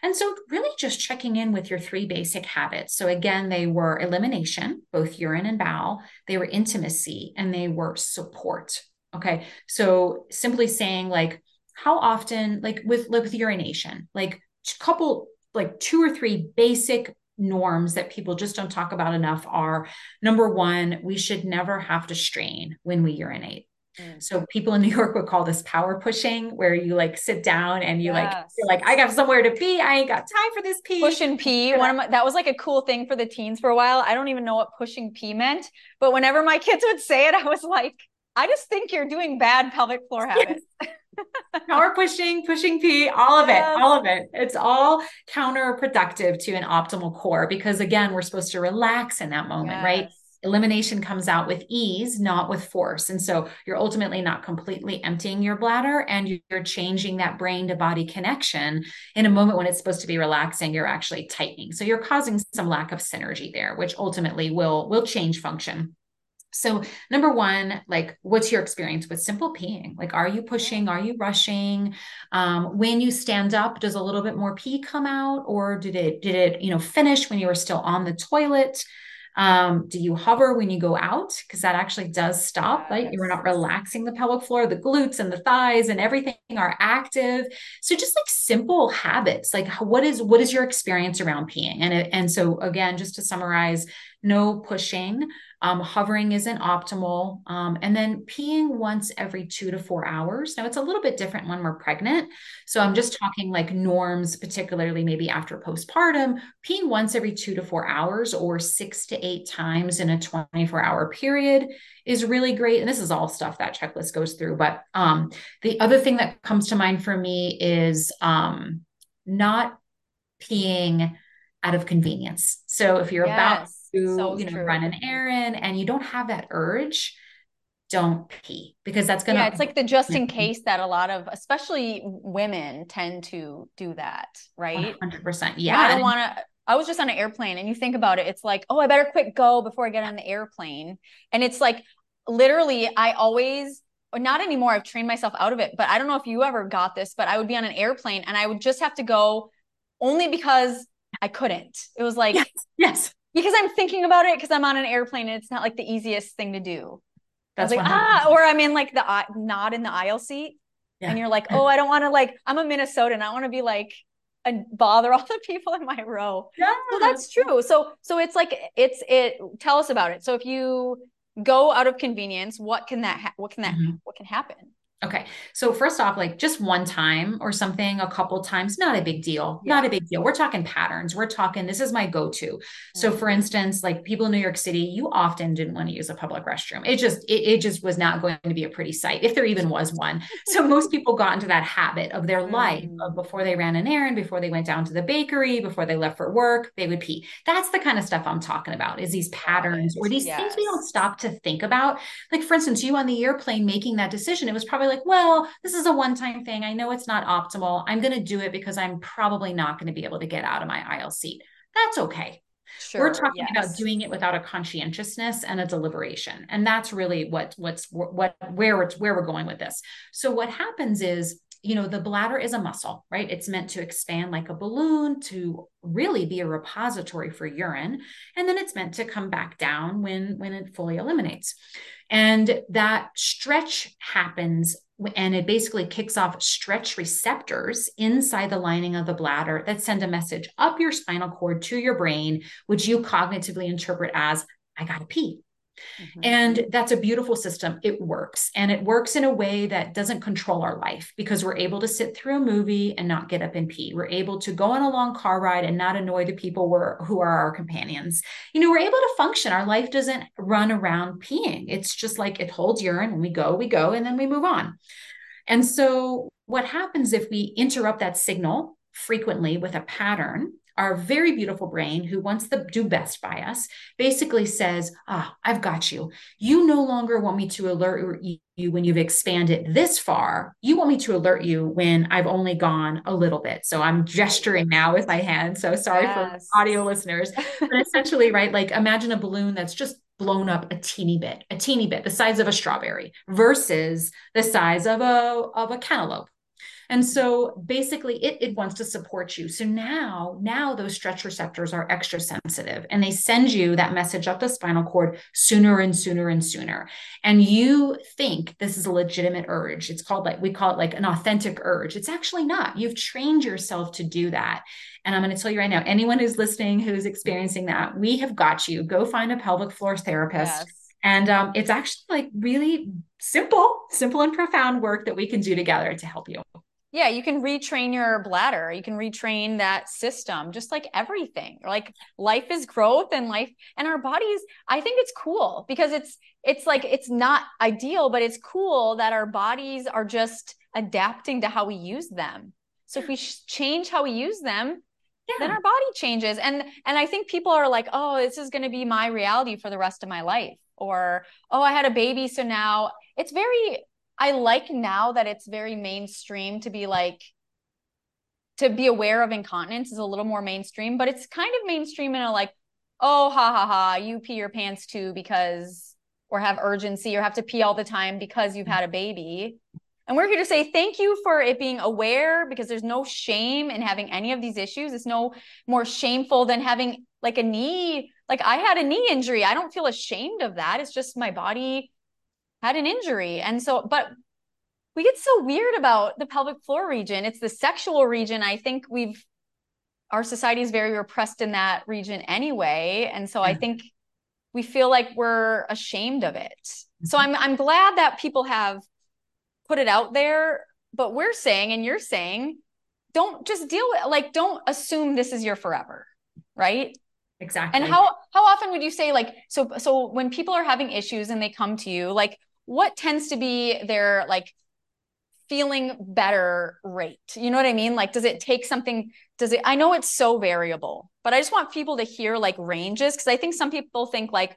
And so, really, just checking in with your three basic habits. So, again, they were elimination, both urine and bowel, they were intimacy, and they were support. Okay. So, simply saying, like, how often, like with, with urination, like, couple, like two or three basic norms that people just don't talk about enough are number one, we should never have to strain when we urinate. Mm. So people in New York would call this power pushing, where you like sit down and you yes. like you're like I got somewhere to pee. I ain't got time for this pee. Push and pee. One of my that was like a cool thing for the teens for a while. I don't even know what pushing pee meant, but whenever my kids would say it, I was like, I just think you're doing bad pelvic floor habits. power pushing, pushing pee, all of it, all of it. It's all counterproductive to an optimal core because again, we're supposed to relax in that moment, yes. right? elimination comes out with ease, not with force. And so you're ultimately not completely emptying your bladder and you're changing that brain to body connection in a moment when it's supposed to be relaxing, you're actually tightening. So you're causing some lack of synergy there, which ultimately will will change function. So, number one, like, what's your experience with simple peeing? Like, are you pushing? Are you rushing? Um, when you stand up, does a little bit more pee come out, or did it did it you know finish when you were still on the toilet? Um, do you hover when you go out? Because that actually does stop, yes. right? You're not relaxing the pelvic floor, the glutes and the thighs and everything are active. So just like simple habits, like what is what is your experience around peeing? And and so again, just to summarize, no pushing, um, hovering isn't optimal. Um, and then peeing once every two to four hours. Now, it's a little bit different when we're pregnant. So I'm just talking like norms, particularly maybe after postpartum, peeing once every two to four hours or six to eight times in a 24 hour period is really great. And this is all stuff that checklist goes through. But um, the other thing that comes to mind for me is um, not peeing out of convenience. So if you're yes. about to so you know true. run an errand and you don't have that urge don't pee because that's gonna yeah it's like the just in case that a lot of especially women tend to do that right 100% yeah i don't want to I was just on an airplane and you think about it, it's like, oh, I better quick go before I get on the airplane. And it's like literally, I always, not anymore, I've trained myself out of it, but I don't know if you ever got this, but I would be on an airplane and I would just have to go only because I couldn't. It was like, yes, yes because I'm thinking about it because I'm on an airplane and it's not like the easiest thing to do. That's like, ah, or I'm in like the uh, not in the aisle seat, yeah. and you're like, oh, I don't want to like, I'm a Minnesotan, I want to be like, and bother all the people in my row. Yeah, so that's true. So so it's like it's it. Tell us about it. So if you go out of convenience, what can that ha- what can that mm-hmm. what can happen? Okay. So first off, like just one time or something, a couple times, not a big deal. Yeah. Not a big deal. We're talking patterns. We're talking, this is my go-to. Mm-hmm. So for instance, like people in New York City, you often didn't want to use a public restroom. It just, it, it just was not going to be a pretty sight if there even was one. so most people got into that habit of their mm-hmm. life of before they ran an errand, before they went down to the bakery, before they left for work, they would pee. That's the kind of stuff I'm talking about is these patterns or these yes. things we don't stop to think about. Like for instance, you on the airplane making that decision, it was probably like, well, this is a one time thing. I know it's not optimal. I'm going to do it because I'm probably not going to be able to get out of my aisle seat. That's okay. Sure, we're talking yes. about doing it without a conscientiousness and a deliberation and that's really what what's what where it's where we're going with this so what happens is you know the bladder is a muscle right? It's meant to expand like a balloon to really be a repository for urine. And then it's meant to come back down when when it fully eliminates. And that stretch happens and it basically kicks off stretch receptors inside the lining of the bladder that send a message up your spinal cord to your brain, which you cognitively interpret as, I gotta pee. Mm-hmm. And that's a beautiful system. It works. And it works in a way that doesn't control our life because we're able to sit through a movie and not get up and pee. We're able to go on a long car ride and not annoy the people who are our companions. You know, we're able to function. Our life doesn't run around peeing. It's just like it holds urine. When we go, we go, and then we move on. And so, what happens if we interrupt that signal frequently with a pattern? Our very beautiful brain, who wants to do best by us, basically says, Ah, I've got you. You no longer want me to alert you when you've expanded this far. You want me to alert you when I've only gone a little bit. So I'm gesturing now with my hand. So sorry yes. for audio listeners. But essentially, right, like imagine a balloon that's just blown up a teeny bit, a teeny bit, the size of a strawberry versus the size of a of a cantaloupe And so basically it, it wants to support you. So now, now those stretch receptors are extra sensitive and they send you that message up the spinal cord sooner and sooner and sooner. And you think this is a legitimate urge. It's called like, we call it like an authentic urge. It's actually not. You've trained yourself to do that. And I'm going to tell you right now, anyone who's listening who's experiencing that, we have got you. Go find a pelvic floor therapist. Yes. And um, it's actually like really simple, simple and profound work that we can do together to help you. Yeah, you can retrain your bladder. You can retrain that system, just like everything. Like life is growth and life and our bodies, I think it's cool because it's it's like it's not ideal, but it's cool that our bodies are just adapting to how we use them. So if we change how we use them, yeah. then our body changes. And and I think people are like, "Oh, this is going to be my reality for the rest of my life." Or, "Oh, I had a baby, so now it's very I like now that it's very mainstream to be like to be aware of incontinence is a little more mainstream, but it's kind of mainstream in a like, oh ha ha ha, you pee your pants too because or have urgency or have to pee all the time because you've had a baby. And we're here to say thank you for it being aware because there's no shame in having any of these issues. It's no more shameful than having like a knee. Like I had a knee injury. I don't feel ashamed of that. It's just my body had an injury. And so, but we get so weird about the pelvic floor region. It's the sexual region. I think we've, our society is very repressed in that region anyway. And so I think we feel like we're ashamed of it. So mm-hmm. I'm, I'm glad that people have put it out there, but we're saying, and you're saying, don't just deal with like, don't assume this is your forever. Right. Exactly. And how, how often would you say like, so, so when people are having issues and they come to you, like, what tends to be their like feeling better rate? You know what i mean? Like does it take something does it i know it's so variable but i just want people to hear like ranges because i think some people think like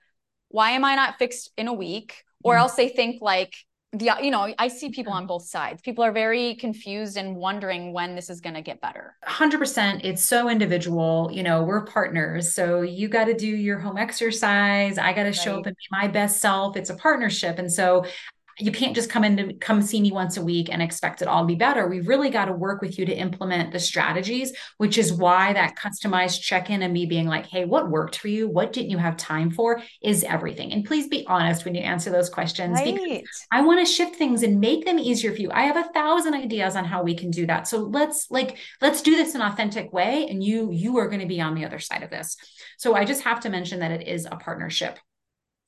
why am i not fixed in a week? Or mm else they think like the you know i see people on both sides. People are very confused and wondering when this is going to get better. 100% it's so individual. You know we're partners so you got to do your home exercise. I got to right. show up and be my best self. It's a partnership and so you can't just come in to come see me once a week and expect it all to be better. We've really got to work with you to implement the strategies, which is why that customized check in and me being like, hey, what worked for you? What didn't you have time for is everything. And please be honest when you answer those questions right. because I want to shift things and make them easier for you. I have a thousand ideas on how we can do that. So let's like, let's do this in an authentic way. And you, you are going to be on the other side of this. So I just have to mention that it is a partnership.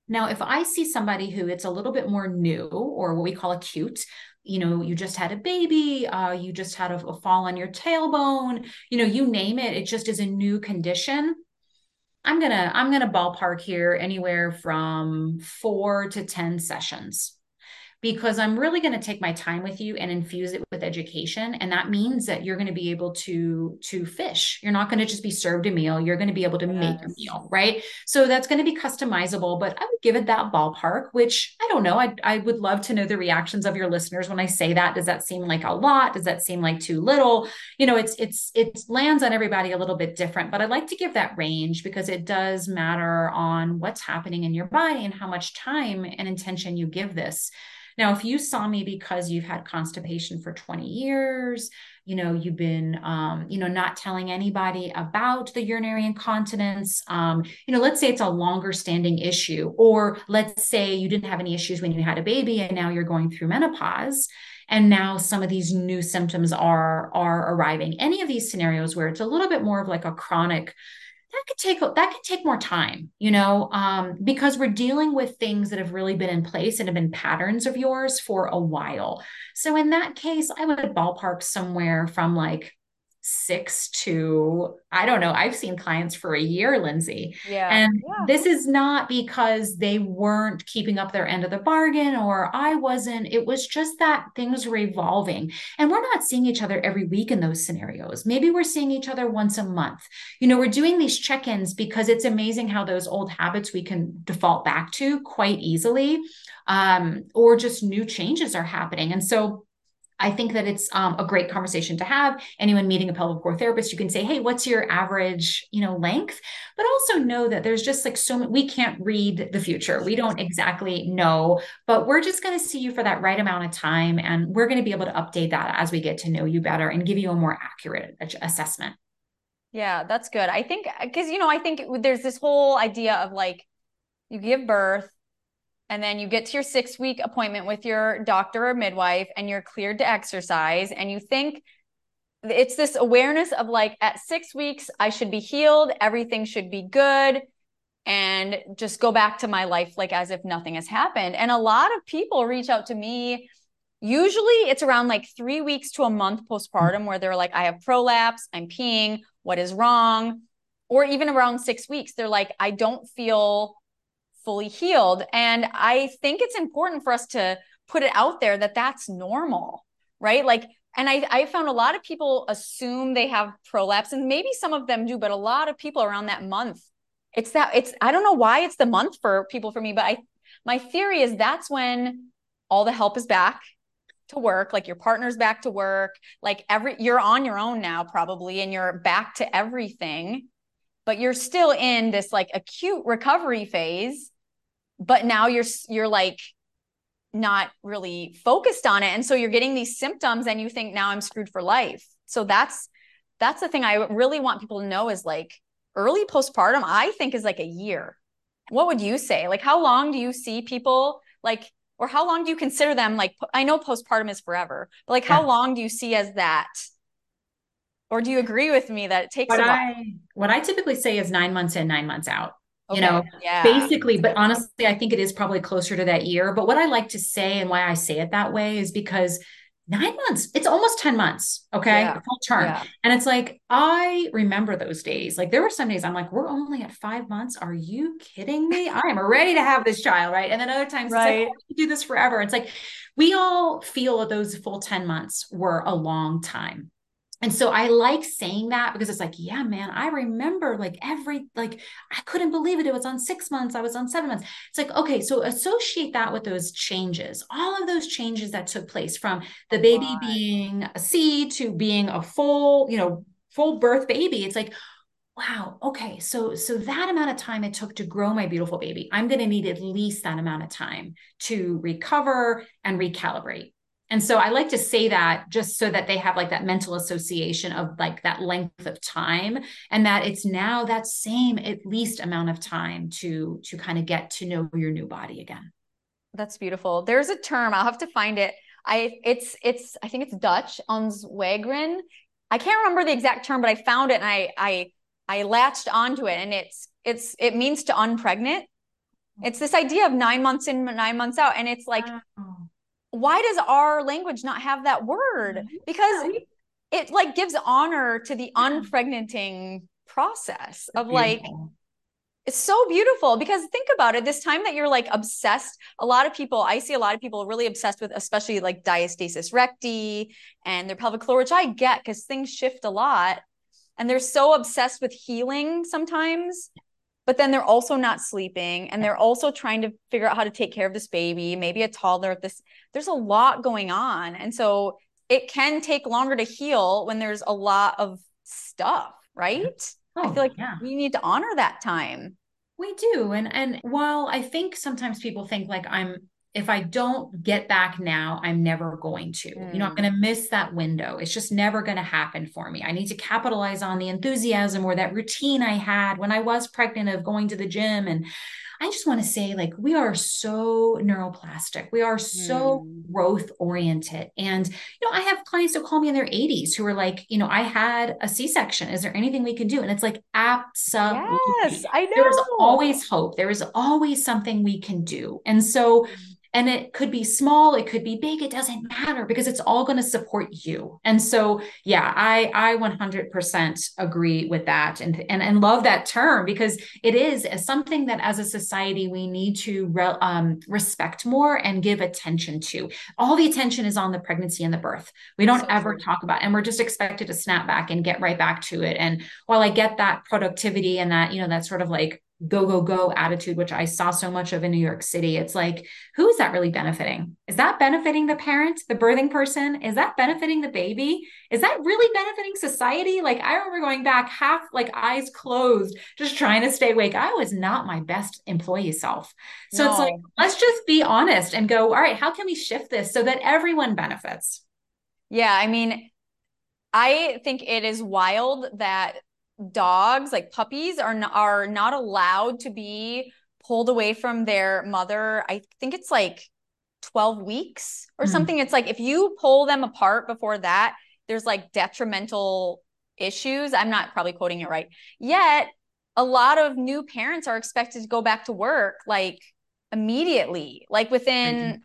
Now, if I see somebody who it's a little bit more new or what we call acute, you know, you just had a baby, uh, you just had a, a fall on your tailbone, you know, you name it, it just is a new condition. I'm gonna I'm gonna ballpark here anywhere from four to ten sessions because I'm really going to take my time with you and infuse it with education. And that means that you're going to be able to, to fish. You're not going to just be served a meal. You're going to be able to yes. make a meal, right? So that's going to be customizable, but I would give it that ballpark, which I don't know. I, I would love to know the reactions of your listeners when I say that. Does that seem like a lot? Does that seem like too little? You know, it's, it's, it lands on everybody a little bit different, but I'd like to give that range because it does matter on what's happening in your body and how much time and intention you give this. Now, if you saw me because you've had constipation for 20 years, you know, you've been, um, you know, not telling anybody about the urinary incontinence, um, you know, let's say it's a longer standing issue, or let's say you didn't have any issues when you had a baby and now you're going through menopause and now some of these new symptoms are are arriving. Any of these scenarios where it's a little bit more of like a chronic that could take that could take more time you know um, because we're dealing with things that have really been in place and have been patterns of yours for a while. So in that case i would ballpark somewhere from like six to I don't know. I've seen clients for a year, Lindsey. Yeah. And yeah. this is not because they weren't keeping up their end of the bargain or I wasn't. It was just that things were evolving. And we're not seeing each other every week in those scenarios. Maybe we're seeing each other once a month. You know, we're doing these check ins because it's amazing how those old habits we can default back to quite easily, um, or just new changes are happening. And so, I think that it's um, a great conversation to have. Anyone meeting a pelvic floor therapist, you can say, "Hey, what's your average, you know, length?" but also know that there's just like so many, we can't read the future. We don't exactly know, but we're just going to see you for that right amount of time. And we're going to be able to update that as we get to know you better and give you a more accurate assessment. Yeah, that's good. I think, because, you know, I think there's this whole idea of like, you give birth and then you get to your six week appointment with your doctor or midwife and you're cleared to exercise and you think it's this awareness of like at six weeks i should be healed everything should be good and just go back to my life like as if nothing has happened. And a lot of people reach out to me usually it's around like three weeks to a month postpartum where they're like i have prolapse i'm peeing what is wrong? Or even around six weeks they're like i don't feel fully healed. And I think it's important for us to put it out there that that's normal, right? Like, and I, I found a lot of people assume they have prolapse, and maybe some of them do, but a lot of people around that month, it's that it's I don't know why it's the month for people for me, but I my theory is that's when all the help is back to work like your partner's back to work like every you're on your own now probably and you're back to everything but you're still in this like acute recovery phase but now you're you're like not really focused on it. And so you're getting these symptoms and you think now i'm screwed for life. So that's that's the thing i really want people to know is like early postpartum i think is like a year. What would you say? Like how long do you see people like or how long do you consider them like i know postpartum is forever but like how yeah. long do you see as that? Or do you agree with me that it takes what? I, what I typically say is nine months in, nine months out you know yeah. basically but honestly i think it is probably closer to that year. But what i like to say and why i say it that way is because nine months it's almost 10 months okay? Yeah. full term. Yeah. and it's like i remember those days. Like there were some days i'm like we're only at five months? Are you kidding me? I am ready to have this child right? And then other times right. it's like oh, do this forever. It's like we all feel that those full 10 months were a long time and so I like saying that because it's like, yeah, man, I remember like every, like, I couldn't believe it. It was on six months. I was on seven months. It's like, okay, so associate that with those changes, all of those changes that took place from the baby being a seed to being a full, you know, full birth baby. It's like, wow, okay, so so that amount of time it took to grow my beautiful baby, I'm going to need at least that amount of time to recover and recalibrate. And so I like to say that just so that they have like that mental association of like that length of time and that it's now that same at least amount of time to to kind of get to know your new body again. That's beautiful. There's a term, I'll have to find it. I it's it's I think it's Dutch, ontzwangeren. I can't remember the exact term, but I found it and I I I latched onto it and it's it's it means to unpregnant. It's this idea of nine months in, nine months out. And it's like wow why does our language not have that word? Mm-hmm. Because it like gives honor to the unpregnanting process of like it's so beautiful. Because think about it this time that you're like obsessed a lot of people i see a lot of people really obsessed with especially like diastasis recti and their pelvic floor which i get because things shift a lot. And they're so obsessed with healing sometimes but then they're also not sleeping and they're also trying to figure out how to take care of this baby maybe a toddler this there's a lot going on and so it can take longer to heal when there's a lot of stuff right? Oh, i feel like oh, yeah. we need to honor that time. We do and and while i think sometimes people think like i'm if I don't get back now, I'm never going to. Mm. You know, I'm mm. going to miss that window. It's just never going to happen for me. I need to capitalize on the enthusiasm or that routine I had when I was pregnant of going to the gym and I just want to say, like, we are so neuroplastic. We are so mm. growth oriented. And, you know, I have clients who call me in their 80s who are like, you know, I had a C section. Is there anything we can do? And it's like, absolutely. Yes, I know. There's always hope. There is always something we can do. And so, mm and it could be small it could be big it doesn't matter because it's all going to support you. And so yeah i i 100% agree with that and and, and love that term because it is something that as a society we need to re, um, respect more and give attention to. All the attention is on the pregnancy and the birth. We don't ever talk about and we're just expected to snap back and get right back to it. And while i get that productivity and that you know that sort of like go go go attitude which i saw so much of in new york city. It's like who is that really benefiting? Is that benefiting the parent the birthing person? Is that benefiting the baby? Is that really benefiting society? Like i remember going back half like eyes closed just trying to stay awake. I was not my best employee self. So no. it's like let's just be honest and go all right how can we shift this so that everyone benefits? Yeah i mean i think it is wild that dogs, like puppies, are not, are not allowed to be pulled away from their mother. I think it's like 12 weeks or mm-hmm. something. It's like if you pull them apart before that, there's like detrimental issues. I'm not probably quoting it right. Yet, a lot of new parents are expected to go back to work like immediately, like within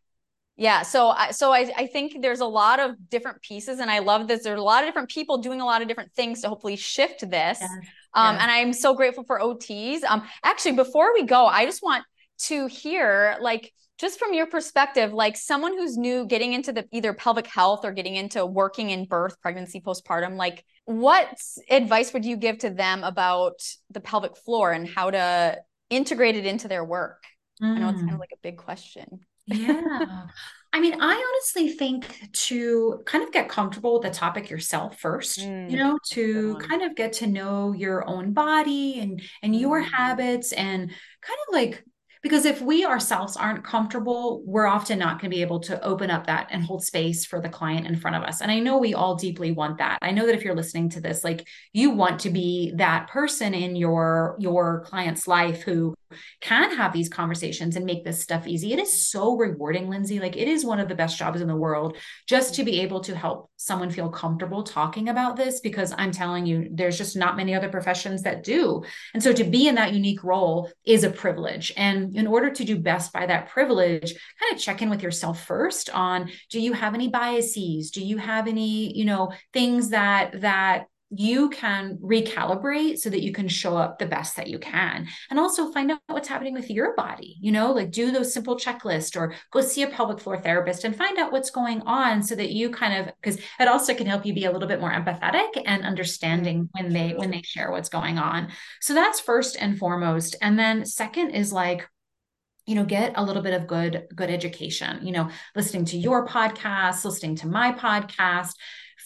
yeah so I, so I, I think there's a lot of different pieces and i love this there's a lot of different people doing a lot of different things to hopefully shift this yeah. um yeah. and i'm so grateful for ots um actually before we go i just want to hear like just from your perspective like someone who's new getting into the either pelvic health or getting into working in birth pregnancy postpartum like what advice would you give to them about the pelvic floor and how to integrate it into their work mm. i know it's kind of mm. like a big question yeah. I mean, I honestly think to kind of get comfortable with the topic yourself first, mm, you know, to kind of get to know your own body and and your mm. habits and kind of like because if we ourselves aren't comfortable we're often not going to be able to open up that and hold space for the client in front of us. And i know we all deeply want that. I know that if you're listening to this like you want to be that person in your your client's life who can have these conversations and make this stuff easy. It is so rewarding lindsey. Like it is one of the best jobs in the world just to be able to help someone feel comfortable talking about this because i'm telling you there's just not many other professions that do. And so to be in that unique role is a privilege. And in order to do best by that privilege kind of check in with yourself first on do you have any biases? Do you have any you know things that that you can recalibrate so that you can show up the best that you can? And also find out what's happening with your body you know like do those simple checklists or go see a pelvic floor therapist and find out what's going on so that you kind of because it also can help you be a little bit more empathetic and understanding mm-hmm. when they when they share what's going on. So that's first and foremost. And then second is like you know get a little bit of good good education you know listening to your podcast listening to my podcast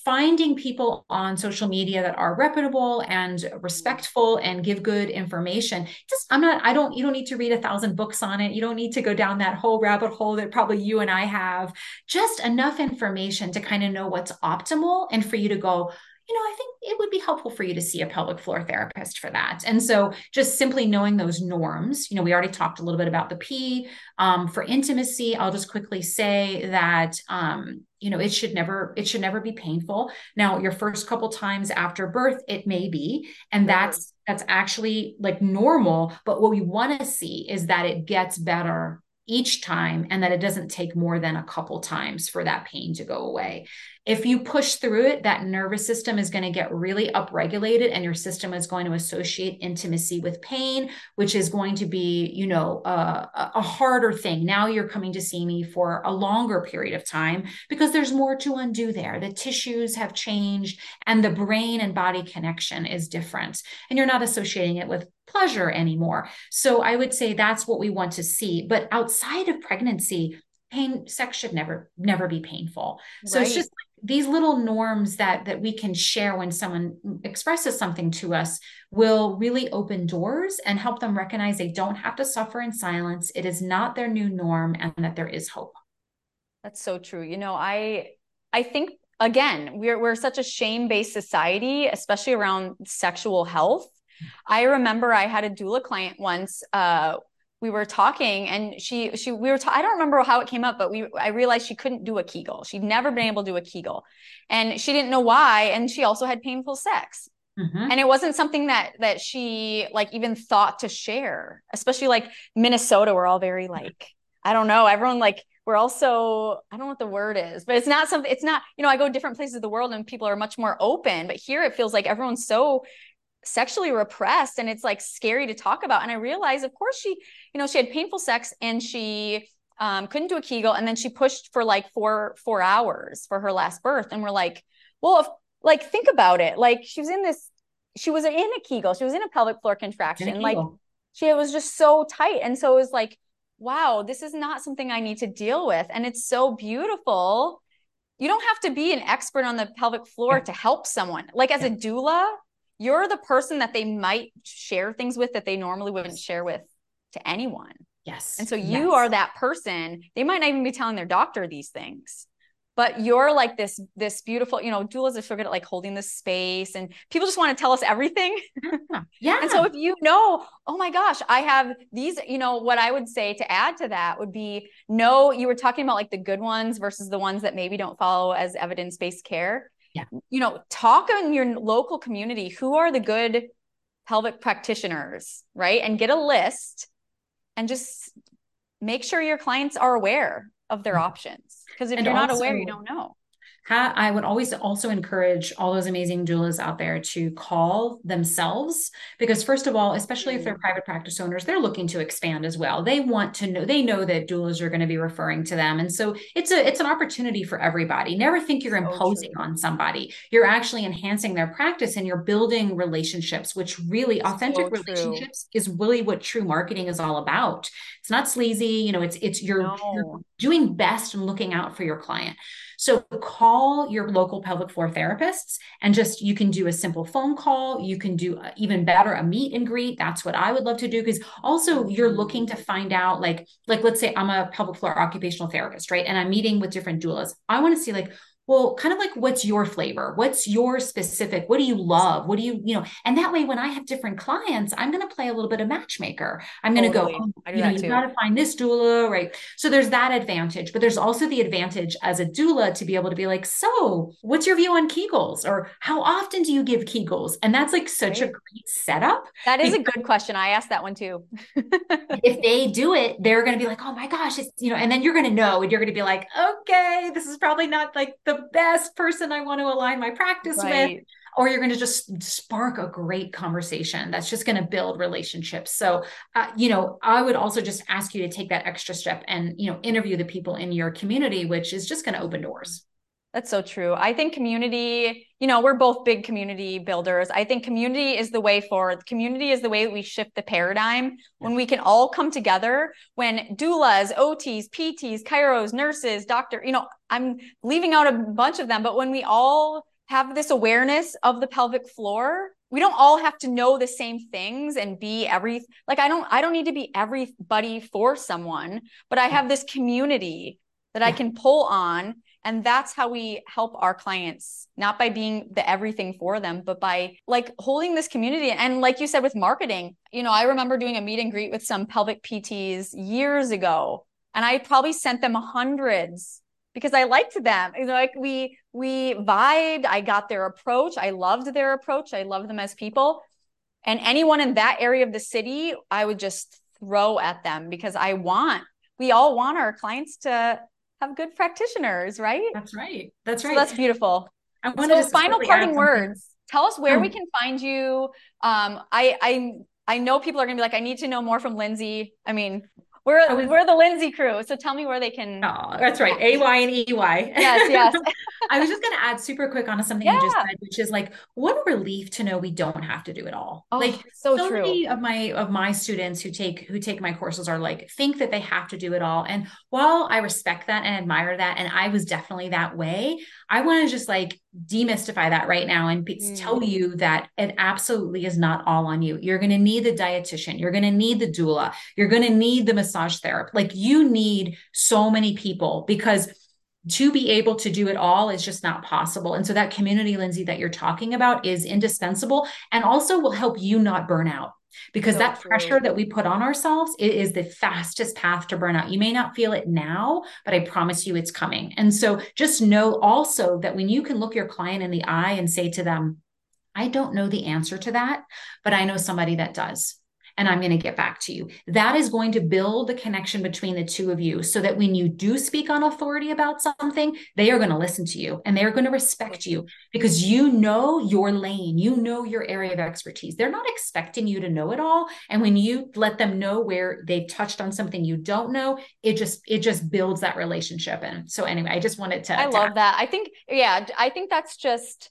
finding people on social media that are reputable and respectful and give good information. Just i'm not i don't you don't need to read a thousand books on it. You don't need to go down that whole rabbit hole that probably you and i have. Just enough information to kind of know what's optimal and for you to go you know, I think it would be helpful for you to see a pelvic floor therapist for that. And so just simply knowing those norms, you know, we already talked a little bit about the P. Um, for intimacy, I'll just quickly say that um, you know, it should never, it should never be painful. Now, your first couple times after birth, it may be, and that's that's actually like normal. But what we want to see is that it gets better each time and that it doesn't take more than a couple times for that pain to go away. If you push through it, that nervous system is going to get really upregulated and your system is going to associate intimacy with pain, which is going to be, you know, a, a harder thing. Now you're coming to see me for a longer period of time because there's more to undo there. The tissues have changed and the brain and body connection is different. And you're not associating it with pleasure anymore. So I would say that's what we want to see. But outside of pregnancy, pain sex should never never be painful. So right. it's just these little norms that that we can share when someone expresses something to us will really open doors and help them recognize they don't have to suffer in silence. It is not their new norm and that there is hope. That's so true. You know, I I think again, we're we're such a shame-based society, especially around sexual health I remember I had a doula client once. Uh, we were talking and she she we were ta- I don't remember how it came up but we I realized she couldn't do a kegel. She'd never been able to do a kegel. And she didn't know why and she also had painful sex. Mm-hmm. And it wasn't something that that she like even thought to share. Especially like Minnesota we're all very like I don't know, everyone like we're also I don't know what the word is, but it's not something it's not, you know, I go different places of the world and people are much more open, but here it feels like everyone's so sexually repressed and it's like scary to talk about and i realized of course she you know she had painful sex and she um, couldn't do a kegel and then she pushed for like four four hours for her last birth and we're like well if, like think about it like she was in this she was in a kegel she was in a pelvic floor contraction like she was just so tight. And so it was like, wow, this is not something I need to deal with. And it's so beautiful. You don't have to be an expert on the pelvic floor yeah. to help someone. Like as yeah. a doula, you're the person that they might share things with that they normally wouldn't share with to anyone. Yes. And so you yes. are that person. They might not even be telling their doctor these things but you're like this this beautiful you know doulas are so good at like holding the space and people just want to tell us everything yeah. yeah and so if you know oh my gosh i have these you know what i would say to add to that would be no you were talking about like the good ones versus the ones that maybe don't follow as evidence-based care yeah. You know talk in your local community who are the good pelvic practitioners right? And get a list and just make sure your clients are aware of their mm-hmm. options. Because if and you're not aware you don't know I would always also encourage all those amazing doulas out there to call themselves because, first of all, especially if they're mm. private practice owners, they're looking to expand as well. They want to know they know that doulas are going to be referring to them, and so it's a it's an opportunity for everybody. Never think you're imposing on somebody. You're actually enhancing their practice and you're building relationships, which really authentic so relationships is really what true marketing is all about. It's not sleazy, you know. It's it's you're, no. you're doing best and looking out for your client. So call your local pelvic floor therapists and just you can do a simple phone call. You can do a, even better a meet and greet. That's what I would love to do because also you're looking to find out like like let's say I'm a pelvic floor occupational therapist, right? And I'm meeting with different doulas. I want to see like well kind of like what's your flavor? What's your specific what do you love? What do you you know and that way when i have different clients i'm going to play a little bit of matchmaker. I'm going to totally. go oh, you know you got to find this doula right? So there's that advantage but there's also the advantage as a doula to be able to be like so what's your view on kegels? Or how often do you give kegels? And that's like such right. a great setup that is a good question. I asked that one too. If they do it they're going to be like oh my gosh it's you know and then you're going to know and you're going to be like okay this is probably not like the the best person I want to align my practice right. with. Or you're going to just spark a great conversation that's just going to build relationships. So, uh, you know, I would also just ask you to take that extra step and, you know, interview the people in your community, which is just going to open doors. That's so true. I think community, you know, we're both big community builders. I think community is the way forward. Community is the way that we shift the paradigm when we can all come together, when doulas, OTs, PTs, chiros, nurses, doctor, you know, I'm leaving out a bunch of them, but when we all have this awareness of the pelvic floor, we don't all have to know the same things and be every like I don't I don't need to be everybody for someone, but I have this community that I can pull on and that's how we help our clients, not by being the everything for them, but by like holding this community. And like you said with marketing, you know, I remember doing a meet and greet with some pelvic PTs years ago, and I probably sent them hundreds because I liked them. You know, like we we vibed. I got their approach. I loved their approach. I loved them as people. And anyone in that area of the city, I would just throw at them because I want, we all want our clients to have good practitioners, right? That's right. That's right. So that's beautiful. I wanted so final parting words. Tell us where oh. we can find you. Um, I I I know people are gonna be like, I need to know more from Lindsey. I mean, we're was, we're the Lindsay crew. So tell me where they can. Oh, that's right. A Y and E Y. Yes, yes. I was just going to add super quick on something yeah. you just said, which is like, what a relief to know we don't have to do it all. Oh, like so, so true. many of my of my students who take who take my courses are like think that they have to do it all. And while I respect that and admire that, and I was definitely that way, I want to just like demystify that right now and mm. tell you that it absolutely is not all on you. You're going to need the dietitian, you're going to need the doula, you're going to need the massage therapist. Like you need so many people because to be able to do it all is just not possible. And so that community, Lindsay, that you're talking about is indispensable and also will help you not burn out because so that true. pressure that we put on ourselves it is the fastest path to burnout. You may not feel it now, but I promise you it's coming. And so just know also that when you can look your client in the eye and say to them, I don't know the answer to that, but I know somebody that does and I'm going to get back to you. That is going to build the connection between the two of you so that when you do speak on authority about something, they are going to listen to you and they're going to respect you because you know your lane, you know your area of expertise. They're not expecting you to know it all. And when you let them know where they've touched on something you don't know, it just it just builds that relationship. And so anyway, I just wanted to I love that. I think yeah, I think that's just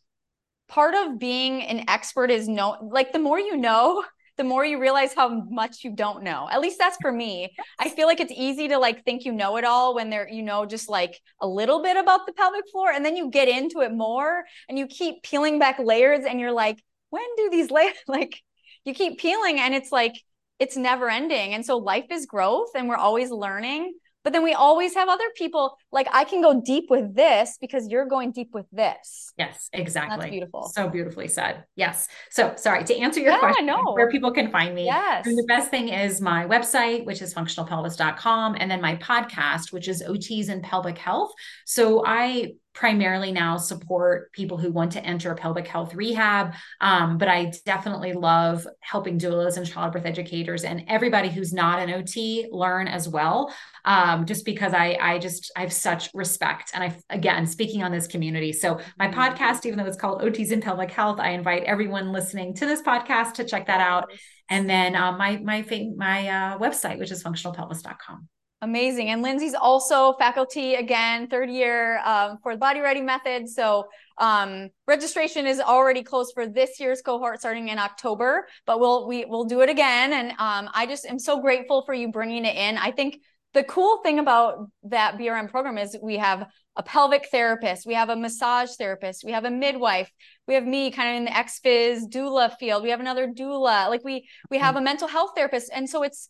part of being an expert is know like the more you know the more you realize how much you don't know. At least that's for me. I feel like it's easy to like think you know it all when there, you know, just like a little bit about the pelvic floor. And then you get into it more and you keep peeling back layers and you're like, when do these layers like you keep peeling and it's like it's never ending. And so life is growth and we're always learning. But then we always have other people like I can go deep with this because you're going deep with this. Yes, exactly. That's beautiful. So beautifully said. Yes. So sorry to answer your yeah, question where people can find me. Yes. And the best thing is my website, which is functionalpelvis.com, and then my podcast, which is OTs and pelvic health. So I primarily now support people who want to enter pelvic health rehab. Um, but I definitely love helping doulas and childbirth educators and everybody who's not an OT learn as well. Um, just because I, I just, I have such respect. And I, again, speaking on this community. So my podcast, even though it's called OTs in pelvic health, I invite everyone listening to this podcast to check that out. And then uh, my, my, my uh, website, which is functionalpelvis.com. Amazing. And Lindsey's also faculty again, third year um, for the Body Ready method. So um, registration is already closed for this year's cohort starting in October, but we'll we will do it again. And um, I just am so grateful for you bringing it in. I think the cool thing about that BRM program is we have a pelvic therapist, we have a massage therapist, we have a midwife, we have me kind of in the ex-phys doula field, we have another doula, like we we have a mental health therapist, and so it's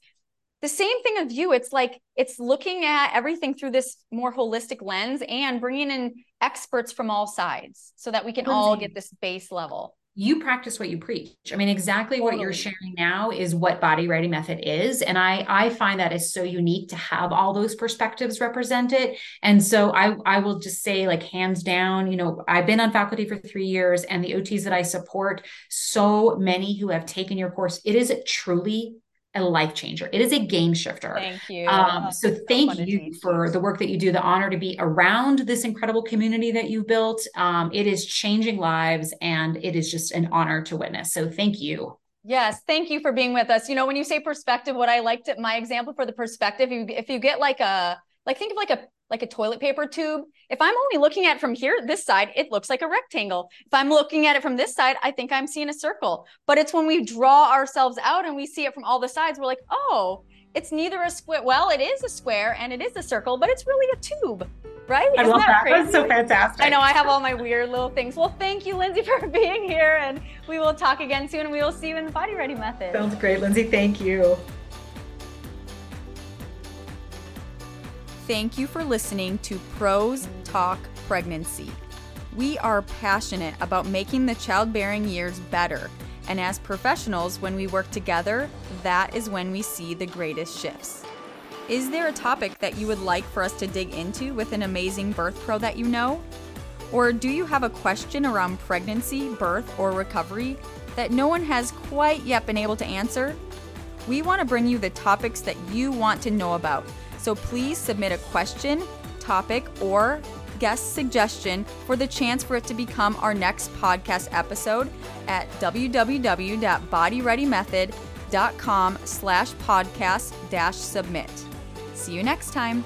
the same thing of you. It's like it's looking at everything through this more holistic lens and bringing in experts from all sides so that we can all get this base level. You practice what you preach. I mean exactly totally. what you're sharing now is what body ready method is. And i i find that is so unique to have all those perspectives represented. And so i i will just say like hands down you know i've been on faculty for three years and the ots that i support so many who have taken your course it is truly a life changer. It is a game shifter. Thank you. Um, so thank you for the work that you do. The honor to be around this incredible community that you've built. Um, it is changing lives, and it is just an honor to witness. So thank you. Yes, thank you for being with us. You know, when you say perspective, what I liked it, my example for the perspective, if you, if you get like a like think of like a like a toilet paper tube. If I'm only looking at it from here, this side, it looks like a rectangle. If I'm looking at it from this side, I think I'm seeing a circle. But it's when we draw ourselves out and we see it from all the sides, we're like, oh, it's neither a square. Well, it is a square and it is a circle, but it's really a tube. Right? I Isn't love that. that. That's so fantastic. I know I have all my weird little things. Well, thank you, Lindsey, for being here. And we will talk again soon. And we will see you in the Body Ready Method. Sounds great, Lindsay. Thank you. Thank you for listening to Pros Talk Pregnancy. We are passionate about making the childbearing years better, and as professionals, when we work together, that is when we see the greatest shifts. Is there a topic that you would like for us to dig into with an amazing birth pro that you know? Or do you have a question around pregnancy, birth, or recovery that no one has quite yet been able to answer? We want to bring you the topics that you want to know about so please submit a question, topic, or guest suggestion for the chance for it to become our next podcast episode at www.bodyreadymethod.com slash podcast dash submit. See you next time.